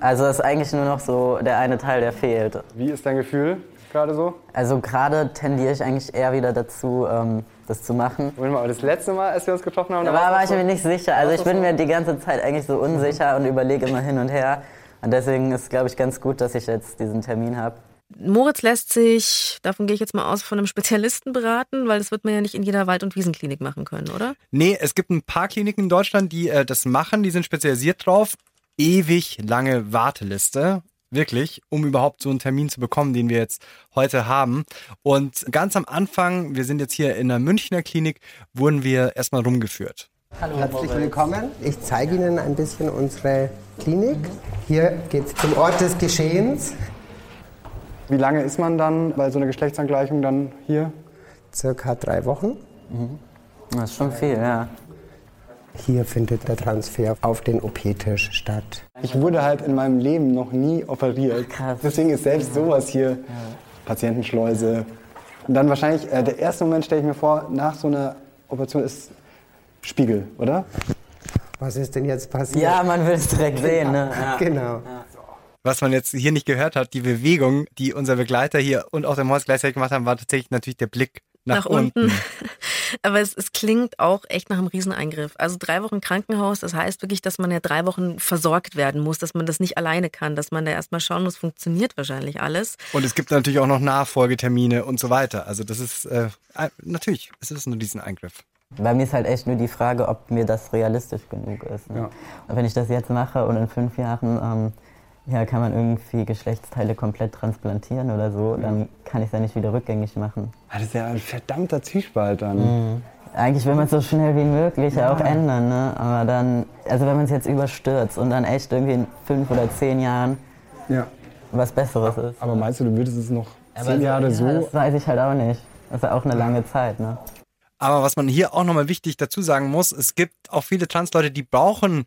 Also ist eigentlich nur noch so der eine Teil, der fehlt. Wie ist dein Gefühl gerade so? Also gerade tendiere ich eigentlich eher wieder dazu, ähm, das zu machen. Moment mal, aber das letzte Mal, als wir uns getroffen haben, Da da war, war ich so- mir nicht sicher. Also ich bin so- mir die ganze Zeit eigentlich so unsicher und überlege immer hin und her. Und deswegen ist, glaube ich, ganz gut, dass ich jetzt diesen Termin habe. Moritz lässt sich, davon gehe ich jetzt mal aus, von einem Spezialisten beraten, weil das wird man ja nicht in jeder Wald- und Wiesenklinik machen können, oder? Nee, es gibt ein paar Kliniken in Deutschland, die äh, das machen, die sind spezialisiert drauf. Ewig lange Warteliste. Wirklich, um überhaupt so einen Termin zu bekommen, den wir jetzt heute haben. Und ganz am Anfang, wir sind jetzt hier in der Münchner Klinik, wurden wir erstmal rumgeführt. Herzlich willkommen. Ich zeige Ihnen ein bisschen unsere Klinik. Hier geht es zum Ort des Geschehens. Wie lange ist man dann bei so einer Geschlechtsangleichung dann hier? Circa drei Wochen. Das ist schon viel, ja. Hier findet der Transfer auf den OP-Tisch statt. Ich wurde halt in meinem Leben noch nie operiert. Krass. Deswegen ist selbst sowas hier Patientenschleuse. Und dann wahrscheinlich, äh, der erste Moment stelle ich mir vor, nach so einer Operation ist Spiegel, oder? Was ist denn jetzt passiert? Ja, man will es direkt sehen, ne? Ja. Genau. Was man jetzt hier nicht gehört hat, die Bewegung, die unser Begleiter hier und auch der Morris gleichzeitig gemacht haben, war tatsächlich natürlich der Blick nach, Nach unten. Aber es, es klingt auch echt nach einem Rieseneingriff. Also drei Wochen Krankenhaus, das heißt wirklich, dass man ja drei Wochen versorgt werden muss, dass man das nicht alleine kann, dass man da erstmal schauen muss, funktioniert wahrscheinlich alles. Und es gibt natürlich auch noch Nachfolgetermine und so weiter. Also das ist äh, natürlich, es ist nur diesen Eingriff. Bei mir ist halt echt nur die Frage, ob mir das realistisch genug ist. Ne? Ja. Wenn ich das jetzt mache und in fünf Jahren ähm, ja, kann man irgendwie Geschlechtsteile komplett transplantieren oder so, dann kann ich es ja nicht wieder rückgängig machen. Ah, Das ist ja ein verdammter Zwiespalt dann. Eigentlich will man es so schnell wie möglich Ja. auch ändern, ne? aber dann, also wenn man es jetzt überstürzt und dann echt irgendwie in fünf oder zehn Jahren Ja. was Besseres ist. Aber meinst du, du würdest es noch Aber zehn Jahre ja, so? Das weiß ich halt auch nicht. Das ist ja auch eine lange Zeit, ne? Aber was man hier auch nochmal wichtig dazu sagen muss, es gibt auch viele Transleute, die brauchen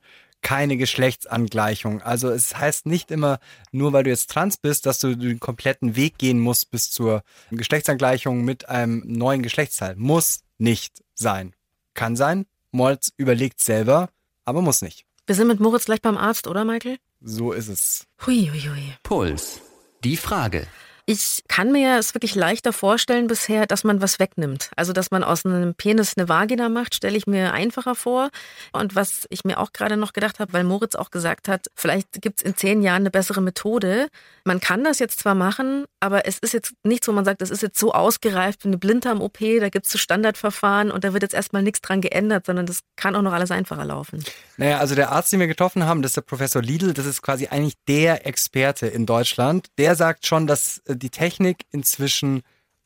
keine Geschlechtsangleichung. Also es heißt nicht immer, nur weil du jetzt trans bist, dass du den kompletten Weg gehen musst bis zur Geschlechtsangleichung mit einem neuen Geschlechtsteil. Muss nicht sein. Kann sein. Molz überlegt selber, aber muss nicht. Wir sind mit Moritz gleich beim Arzt, oder Michael? So ist es. Hui, hui, hui. Puls. Die Frage. Ich kann mir es wirklich leichter vorstellen bisher, dass man was wegnimmt. Also, dass man aus einem Penis eine Vagina macht, stelle ich mir einfacher vor. Und was ich mir auch gerade noch gedacht habe, weil Moritz auch gesagt hat, vielleicht gibt es in zehn Jahren eine bessere Methode. Man kann das jetzt zwar machen, aber es ist jetzt nichts, wo man sagt, das ist jetzt so ausgereift wie eine Blinddarm-OP, da gibt es so Standardverfahren und da wird jetzt erstmal nichts dran geändert, sondern das kann auch noch alles einfacher laufen. Naja, also der Arzt, den wir getroffen haben, das ist der Professor Lidl, das ist quasi eigentlich der Experte in Deutschland. Der sagt schon, dass die Technik inzwischen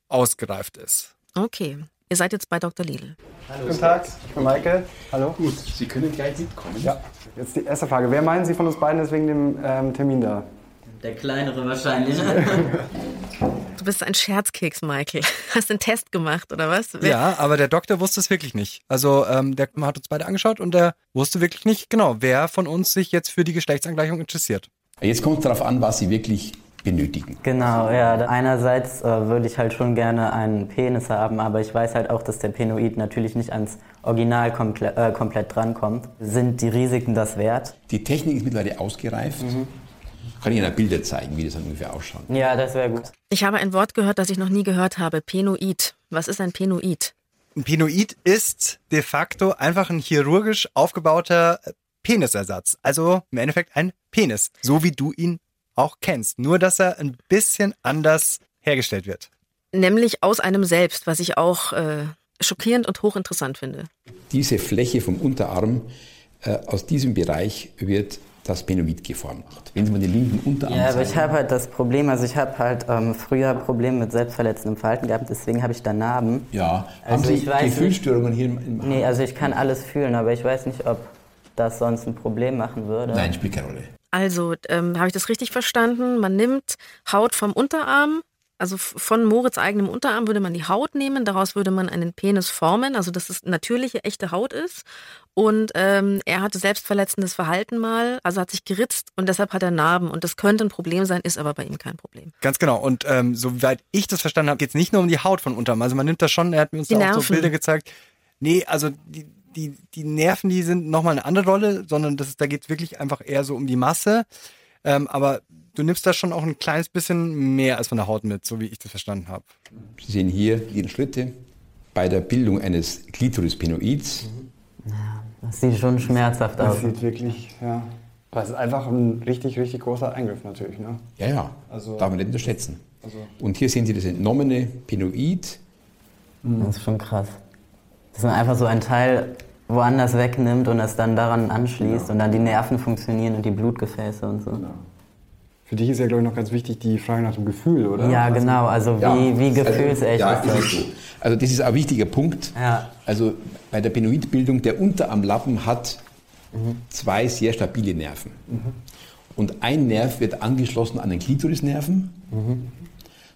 ausgereift ist. Okay. Ihr seid jetzt bei Dr. Lidl. Guten Tag, ich bin Michael. Hallo. Gut, Sie können gleich mitkommen. Ja. Jetzt die erste Frage. Wer meinen Sie von uns beiden ist wegen dem ähm, Termin da? Der kleinere wahrscheinlich. Du bist ein Scherzkeks, Michael. Hast den Test gemacht, oder was? Ja, aber der Doktor wusste es wirklich nicht. Also ähm, der hat uns beide angeschaut und der wusste wirklich nicht genau, wer von uns sich jetzt für die Geschlechtsangleichung interessiert. Jetzt kommt es darauf an, was Sie wirklich benötigen. Genau, ja. Einerseits äh, würde ich halt schon gerne einen Penis haben, aber ich weiß halt auch, dass der Penoid natürlich nicht ans Original komple äh, komplett drankommt. Sind die Risiken das wert? Die Technik ist mittlerweile ausgereift. Kann ich Ihnen Bilder zeigen, wie das dann ungefähr ausschaut. Ja, das wäre gut. Ich habe ein Wort gehört, das ich noch nie gehört habe. Penoid. Was ist ein Penoid? Ein Penoid ist de facto einfach ein chirurgisch aufgebauter Penisersatz. Also im Endeffekt ein Penis, so wie du ihn auch kennst. Nur, dass er ein bisschen anders hergestellt wird. Nämlich aus einem selbst, was ich auch äh, schockierend und hochinteressant finde. Diese Fläche vom Unterarm, äh, aus diesem Bereich wird das Penoid geformt. Wenn Sie mal den linken Unterarm Ja, aber zeigen. ich habe halt das Problem, also ich habe halt ähm, früher Probleme mit selbstverletzendem Verhalten gehabt, deswegen habe ich da Narben. Ja, haben Also Sie ich weiß Gefühlsstörungen hier im, im Nee, also ich kann alles fühlen, aber ich weiß nicht, ob das sonst ein Problem machen würde. Nein, spielt keine Rolle. Also, ähm, habe ich das richtig verstanden? Man nimmt Haut vom Unterarm, also von Moritz eigenem Unterarm würde man die Haut nehmen, daraus würde man einen Penis formen, also dass es natürliche, echte Haut ist. Und ähm, er hatte selbstverletzendes Verhalten mal, also hat sich geritzt und deshalb hat er Narben. Und das könnte ein Problem sein, ist aber bei ihm kein Problem. Ganz genau. Und ähm, soweit ich das verstanden habe, geht es nicht nur um die Haut von unterm. Also man nimmt das schon, er hat mir uns Die da auch so. Bilder gezeigt. Nee, also die, die, die Nerven, die sind nochmal eine andere Rolle, sondern das ist, da geht es wirklich einfach eher so um die Masse. Ähm, aber du nimmst da schon auch ein kleines bisschen mehr als von der Haut mit, so wie ich das verstanden habe. Sie sehen hier die Schritte bei der Bildung eines Clitorispenoids. Das sieht schon schmerzhaft aus. Das sieht wirklich, ja. Aber es ist einfach ein richtig, richtig großer Eingriff natürlich, ne? Ja, ja, Also- darf man nicht unterschätzen. Also- Und hier sehen Sie das entnommene Penoid. Das ist schon krass. Dass man einfach so ein Teil woanders wegnimmt und es dann daran anschließt und dann die Nerven funktionieren und die Blutgefäße und so. Für dich ist ja, glaube ich, noch ganz wichtig die Frage nach dem Gefühl, oder? Ja, genau. Also wie, Ja, wie gefühlsecht also, ja, ist das? so. Also das ist ein wichtiger Punkt. Ja. Also bei der Penoidbildung, der Unterarmlappen hat zwei sehr stabile Nerven. Und ein Nerv wird angeschlossen an den Klitorisnerven,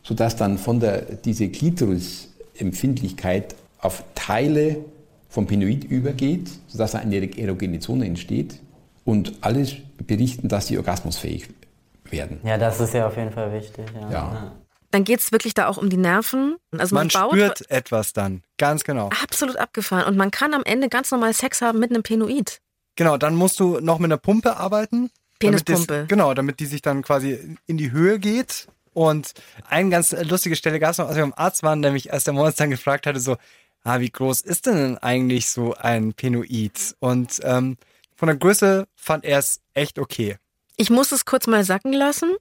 sodass dann von der, diese Klitorisempfindlichkeit auf Teile vom Penoid übergeht, sodass eine erogene Zone entsteht. Und alles berichten, dass sie orgasmusfähig werden. Ja, das ist ja auf jeden Fall wichtig. Ja. Ja. Dann geht es wirklich da auch um die Nerven. Also man, Man baut spürt etwas dann, ganz genau. absolut abgefahren. Und man kann am Ende ganz normal Sex haben mit einem Penoid. Genau, dann musst du noch mit einer Pumpe arbeiten. damit Penispumpe. Das, genau, damit die sich dann quasi in die Höhe geht. Und eine ganz lustige Stelle gab es noch, als wir beim Arzt waren, nämlich als der Moritz dann gefragt hatte, so, ah, wie groß ist denn eigentlich so ein Penoid? Und ähm, von der Größe fand er es echt okay. Ich muss es kurz mal sacken lassen.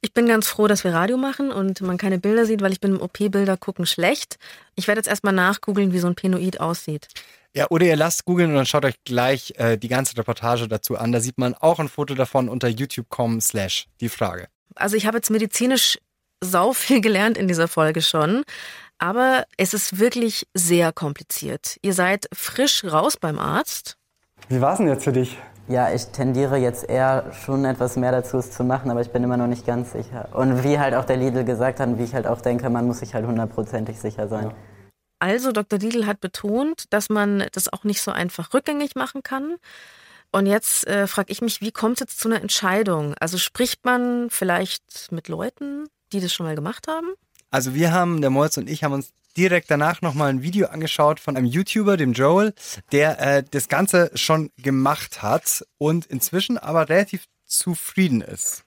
Ich bin ganz froh, dass wir Radio machen und man keine Bilder sieht, weil ich bin im OP-Bilder gucken schlecht. Ich werde jetzt erstmal nachgoogeln, wie so ein Penoid aussieht. Ja, oder ihr lasst googeln und dann schaut euch gleich äh, die ganze Reportage dazu an. Da sieht man auch ein Foto davon unter youtube.com slash die Frage. Also ich habe jetzt medizinisch sau viel gelernt in dieser Folge schon, aber es ist wirklich sehr kompliziert. Ihr seid frisch raus beim Arzt. Wie war es denn jetzt für dich? Ja, ich tendiere jetzt eher schon etwas mehr dazu, es zu machen, aber ich bin immer noch nicht ganz sicher. Und wie halt auch der Lidl gesagt hat, wie ich halt auch denke, man muss sich halt hundertprozentig sicher sein. Also Dr. Lidl hat betont, dass man das auch nicht so einfach rückgängig machen kann. Und jetzt äh, frage ich mich, wie kommt es jetzt zu einer Entscheidung? Also spricht man vielleicht mit Leuten, die das schon mal gemacht haben? Also wir haben, der Molz und ich haben uns direkt danach nochmal ein Video angeschaut von einem YouTuber, dem Joel, der äh, das Ganze schon gemacht hat und inzwischen aber relativ zufrieden ist.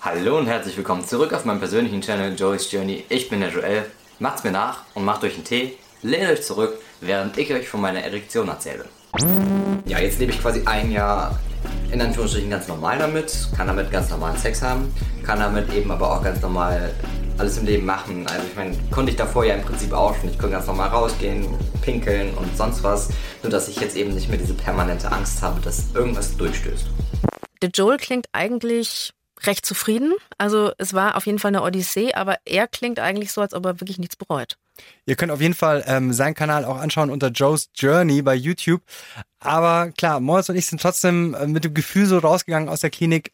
Hallo und herzlich willkommen zurück auf meinem persönlichen Channel Joey's Journey. Ich bin der Joel. Macht's mir nach und macht euch einen Tee, lehnt euch zurück, während ich euch von meiner Erektion erzähle. Ja, jetzt lebe ich quasi ein Jahr in Anführungsstrichen ganz normal damit, kann damit ganz normalen Sex haben, kann damit eben aber auch ganz normal alles im Leben machen. Also ich meine, konnte ich davor ja im Prinzip auch schon. Ich konnte ganz normal rausgehen, pinkeln und sonst was. Nur dass ich jetzt eben nicht mehr diese permanente Angst habe, dass irgendwas durchstößt. Der Joel klingt eigentlich recht zufrieden. Also es war auf jeden Fall eine Odyssee, aber er klingt eigentlich so, als ob er wirklich nichts bereut. Ihr könnt auf jeden Fall ähm, seinen Kanal auch anschauen unter Joe's Journey bei YouTube. Aber klar, Moritz und ich sind trotzdem äh, mit dem Gefühl so rausgegangen aus der Klinik.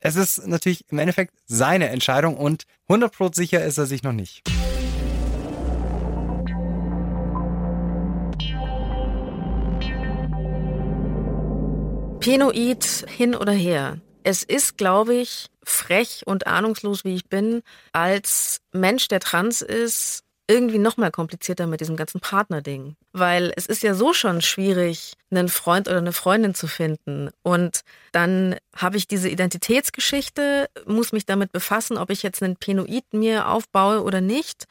Es ist natürlich im Endeffekt seine Entscheidung und 100% sicher ist er sich noch nicht. Penoid hin oder her. Es ist, glaube ich, frech und ahnungslos, wie ich bin, als Mensch, der trans ist, irgendwie noch mal komplizierter mit diesem ganzen Partnerding. Weil es ist ja so schon schwierig, einen Freund oder eine Freundin zu finden. Und dann habe ich diese Identitätsgeschichte, muss mich damit befassen, ob ich jetzt einen Penoid mir aufbaue oder nicht.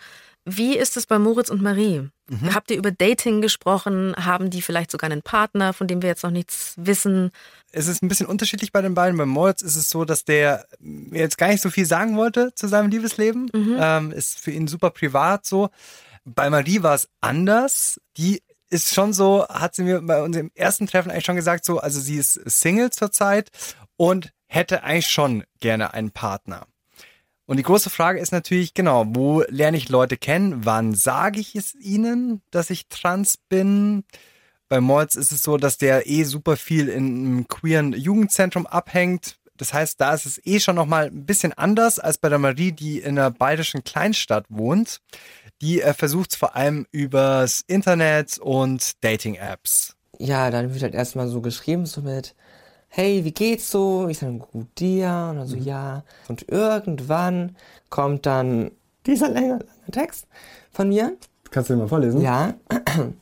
Wie ist es bei Moritz und Marie? Mhm. Habt ihr über Dating gesprochen? Haben die vielleicht sogar einen Partner, von dem wir jetzt noch nichts wissen? Es ist ein bisschen unterschiedlich bei den beiden. Bei Moritz ist es so, dass der jetzt gar nicht so viel sagen wollte zu seinem Liebesleben. Mhm. Ähm, ist für ihn super privat so. Bei Marie war es anders. Die ist schon so, hat sie mir bei unserem ersten Treffen eigentlich schon gesagt, so, also sie ist Single zurzeit und hätte eigentlich schon gerne einen Partner. Und die große Frage ist natürlich, genau, wo lerne ich Leute kennen? Wann sage ich es ihnen, dass ich trans bin? Bei Molz ist es so, dass der eh super viel in einem queeren Jugendzentrum abhängt. Das heißt, da ist es eh schon nochmal ein bisschen anders als bei der Marie, die in einer bayerischen Kleinstadt wohnt. Die äh, versucht es vor allem übers Internet und Dating-Apps. Ja, dann wird halt erstmal so geschrieben, so mit, hey, wie geht's so? Ich sage, gut dir. Und dann so, mhm. ja. Und irgendwann kommt dann dieser lange, lange Text von mir. Kannst du den mal vorlesen? Ja.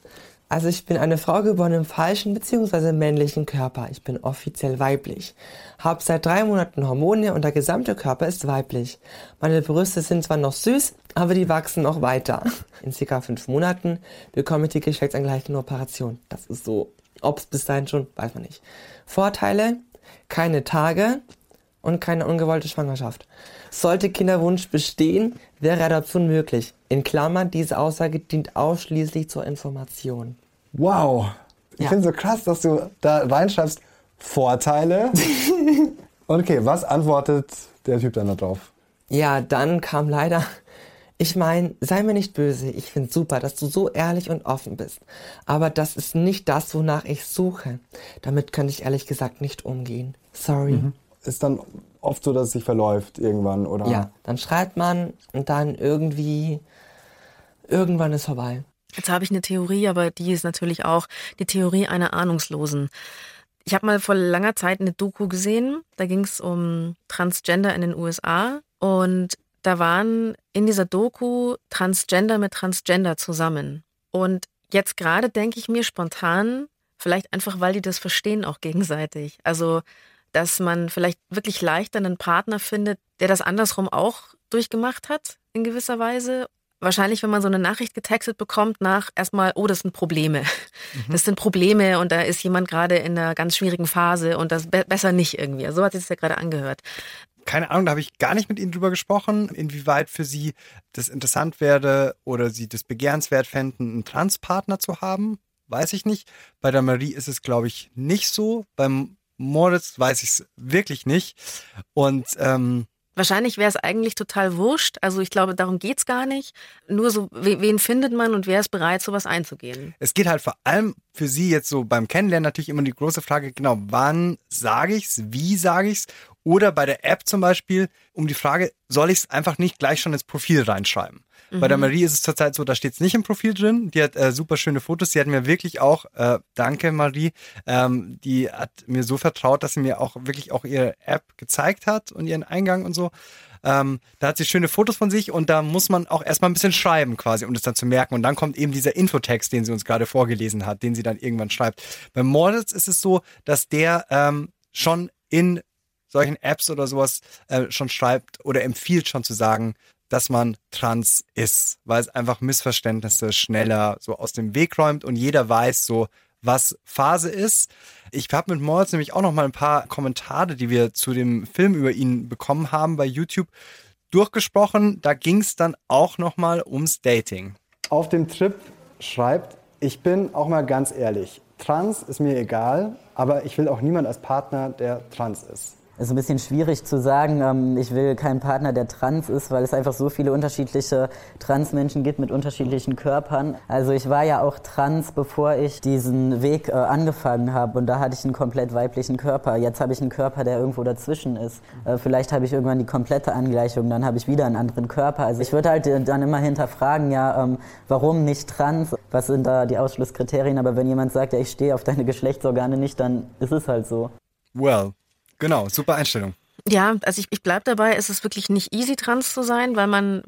Also ich bin eine Frau geboren im falschen bzw. männlichen Körper. Ich bin offiziell weiblich. Hab seit drei Monaten Hormone und der gesamte Körper ist weiblich. Meine Brüste sind zwar noch süß, aber die wachsen noch weiter. In circa fünf Monaten bekomme ich die geschlechtsangleichende Operation. Das ist so. Ob es bis dahin schon, weiß man nicht. Vorteile, keine Tage und keine ungewollte Schwangerschaft. Sollte Kinderwunsch bestehen, wäre Adoption möglich. In Klammern, diese Aussage dient ausschließlich zur Information. Wow. Ich ja. finde so krass, dass du da reinschreibst, Vorteile. okay, was antwortet der Typ dann da drauf? Ja, dann kam leider ich meine, sei mir nicht böse. Ich finde super, dass du so ehrlich und offen bist. Aber das ist nicht das, wonach ich suche. Damit könnte ich ehrlich gesagt nicht umgehen. Sorry. Mhm. Ist dann oft so, dass es sich verläuft irgendwann, oder? Ja, dann schreibt man und dann irgendwie, irgendwann ist vorbei. Jetzt habe ich eine Theorie, aber die ist natürlich auch die Theorie einer Ahnungslosen. Ich habe mal vor langer Zeit eine Doku gesehen, da ging es um Transgender in den USA und da waren in dieser Doku Transgender mit Transgender zusammen. Und jetzt gerade denke ich mir spontan, vielleicht einfach, weil die das verstehen auch gegenseitig. Also, dass man vielleicht wirklich leichter einen Partner findet, der das andersrum auch durchgemacht hat, in gewisser Weise. wahrscheinlich, wenn man so eine Nachricht getextet bekommt, nach erstmal, oh, das sind Probleme. Mhm. Das sind Probleme und da ist jemand gerade in einer ganz schwierigen Phase und das be besser nicht irgendwie. So hat sich das ja gerade angehört. Keine Ahnung, da habe ich gar nicht mit Ihnen drüber gesprochen, inwieweit für Sie das interessant werde oder Sie das begehrenswert fänden, einen Transpartner zu haben. Weiß ich nicht. Bei der Marie ist es, glaube ich, nicht so. Beim Moritz weiß ich es wirklich nicht. Und ähm, Wahrscheinlich wäre es eigentlich total wurscht. Also ich glaube, darum geht's gar nicht. Nur so, wen findet man und wer ist bereit, sowas einzugehen? Es geht halt vor allem für Sie jetzt so beim Kennenlernen natürlich immer die große Frage, genau, wann sage ich's, wie sage ich's? Oder bei der App zum Beispiel um die Frage, soll ich es einfach nicht gleich schon ins Profil reinschreiben? Mhm. Bei der mhm. Marie ist es zurzeit so, da steht es nicht im Profil drin. Die hat äh, super schöne Fotos. Sie hat mir wirklich auch, äh, danke Marie, ähm, die hat mir so vertraut, dass sie mir auch wirklich auch ihre App gezeigt hat und ihren Eingang und so. Ähm, da hat sie schöne Fotos von sich und da muss man auch erstmal ein bisschen schreiben quasi, um das dann zu merken. Und dann kommt eben dieser Infotext, den sie uns gerade vorgelesen hat, den sie dann irgendwann schreibt. Bei Moritz ist es so, dass der ähm, schon in solchen Apps oder sowas äh, schon schreibt oder empfiehlt schon zu sagen, dass man trans ist, weil es einfach Missverständnisse schneller so aus dem Weg räumt und jeder weiß so, was Phase ist. Ich habe mit Moritz nämlich auch noch mal ein paar Kommentare, die wir zu dem Film über ihn bekommen haben bei YouTube, durchgesprochen. Da ging es dann auch noch mal ums Dating. Auf dem Trip schreibt, ich bin auch mal ganz ehrlich, trans ist mir egal, aber ich will auch niemand als Partner, der trans ist ist ein bisschen schwierig zu sagen, ähm, ich will keinen Partner, der trans ist, weil es einfach so viele unterschiedliche Transmenschen gibt mit unterschiedlichen Körpern. Also ich war ja auch trans, bevor ich diesen Weg äh, angefangen habe und da hatte ich einen komplett weiblichen Körper. Jetzt habe ich einen Körper, der irgendwo dazwischen ist. Äh, vielleicht habe ich irgendwann die komplette Angleichung, dann habe ich wieder einen anderen Körper. Also ich würde halt dann immer hinterfragen, ja, ähm, warum nicht trans? Was sind da die Ausschlusskriterien? Aber wenn jemand sagt, ja, ich stehe auf deine Geschlechtsorgane nicht, dann ist es halt so. Well, Genau, super Einstellung. Ja, also ich, ich bleibe dabei, es ist wirklich nicht easy, trans zu sein, weil man,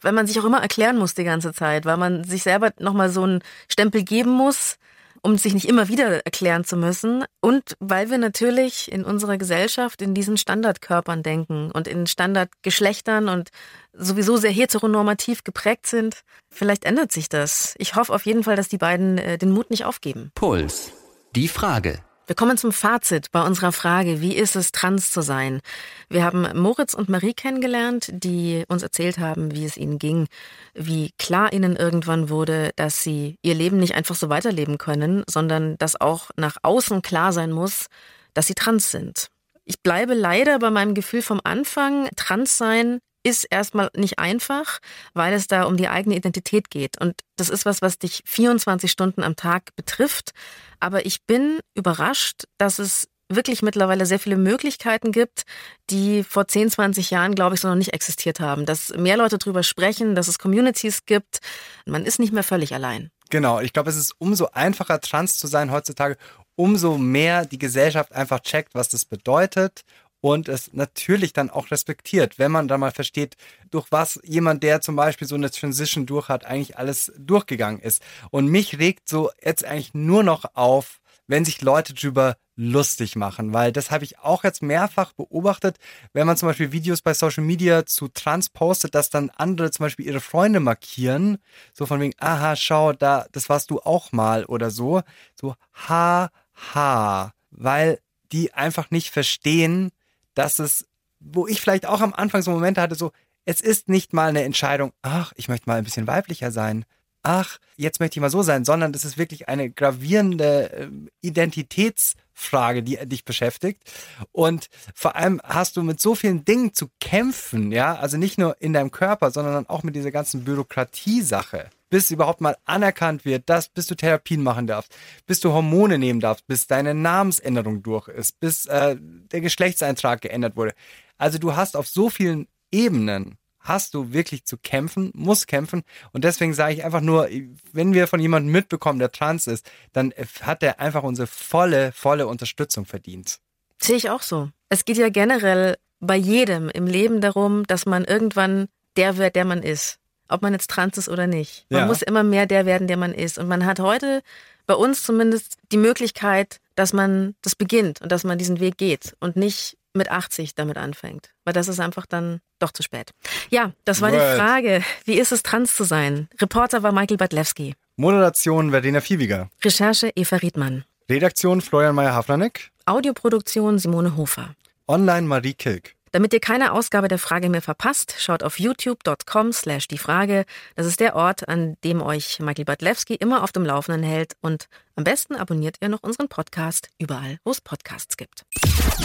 weil man sich auch immer erklären muss die ganze Zeit, weil man sich selber nochmal so einen Stempel geben muss, um sich nicht immer wieder erklären zu müssen. Und weil wir natürlich in unserer Gesellschaft in diesen Standardkörpern denken und in Standardgeschlechtern und sowieso sehr heteronormativ geprägt sind. Vielleicht ändert sich das. Ich hoffe auf jeden Fall, dass die beiden äh, den Mut nicht aufgeben. Puls. Die Frage. Wir kommen zum Fazit bei unserer Frage, wie ist es, trans zu sein? Wir haben Moritz und Marie kennengelernt, die uns erzählt haben, wie es ihnen ging, wie klar ihnen irgendwann wurde, dass sie ihr Leben nicht einfach so weiterleben können, sondern dass auch nach außen klar sein muss, dass sie trans sind. Ich bleibe leider bei meinem Gefühl vom Anfang, trans sein ist erstmal nicht einfach, weil es da um die eigene Identität geht. Und das ist was, was dich 24 Stunden am Tag betrifft. Aber ich bin überrascht, dass es wirklich mittlerweile sehr viele Möglichkeiten gibt, die vor 10, 20 Jahren, glaube ich, so noch nicht existiert haben. Dass mehr Leute drüber sprechen, dass es Communities gibt. Man ist nicht mehr völlig allein. Genau, ich glaube, es ist umso einfacher, trans zu sein heutzutage, umso mehr die Gesellschaft einfach checkt, was das bedeutet und es natürlich dann auch respektiert, wenn man da mal versteht, durch was jemand, der zum Beispiel so eine Transition durch hat, eigentlich alles durchgegangen ist. Und mich regt so jetzt eigentlich nur noch auf, wenn sich Leute drüber lustig machen, weil das habe ich auch jetzt mehrfach beobachtet, wenn man zum Beispiel Videos bei Social Media zu Trans postet, dass dann andere zum Beispiel ihre Freunde markieren, so von wegen, aha, schau, da, das warst du auch mal oder so, so, ha, ha, weil die einfach nicht verstehen, dass es, wo ich vielleicht auch am Anfang so Momente hatte, so, es ist nicht mal eine Entscheidung, ach, ich möchte mal ein bisschen weiblicher sein, ach, jetzt möchte ich mal so sein, sondern das ist wirklich eine gravierende äh, Identitätsfrage, die dich beschäftigt. Und vor allem hast du mit so vielen Dingen zu kämpfen, ja, also nicht nur in deinem Körper, sondern auch mit dieser ganzen Bürokratiesache bis überhaupt mal anerkannt wird, dass bis du Therapien machen darfst, bis du Hormone nehmen darfst, bis deine Namensänderung durch ist, bis äh, der Geschlechtseintrag geändert wurde. Also du hast auf so vielen Ebenen hast du wirklich zu kämpfen, musst kämpfen. Und deswegen sage ich einfach nur, wenn wir von jemandem mitbekommen, der trans ist, dann hat er einfach unsere volle, volle Unterstützung verdient. Sehe ich auch so. Es geht ja generell bei jedem im Leben darum, dass man irgendwann der wird, der man ist ob man jetzt trans ist oder nicht. Man ja. muss immer mehr der werden, der man ist. Und man hat heute bei uns zumindest die Möglichkeit, dass man das beginnt und dass man diesen Weg geht und nicht mit 80 damit anfängt. Weil das ist einfach dann doch zu spät. Ja, das war Word. die Frage. Wie ist es, trans zu sein? Reporter war Michael Badlewski. Moderation Verdena Fiebiger. Recherche Eva Riedmann. Redaktion Florian Meyer-Haflanek. Audioproduktion Simone Hofer. Online Marie Kilk. Damit ihr keine Ausgabe der Frage mehr verpasst, schaut auf youtube.com slash die Frage. Das ist der Ort, an dem euch Michael Badlewski immer auf dem Laufenden hält. Und am besten abonniert ihr noch unseren Podcast überall, wo es Podcasts gibt.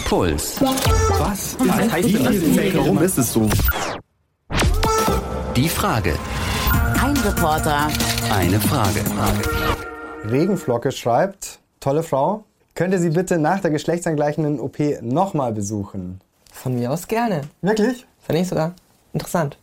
Puls. Was? Was heißt denn das? Warum ist es so? Die Frage. Ein Reporter, Eine Frage. Regenflocke schreibt, tolle Frau, könnt ihr sie bitte nach der geschlechtsangleichenden OP nochmal besuchen? Von mir aus gerne. Wirklich? Finde ich sogar interessant.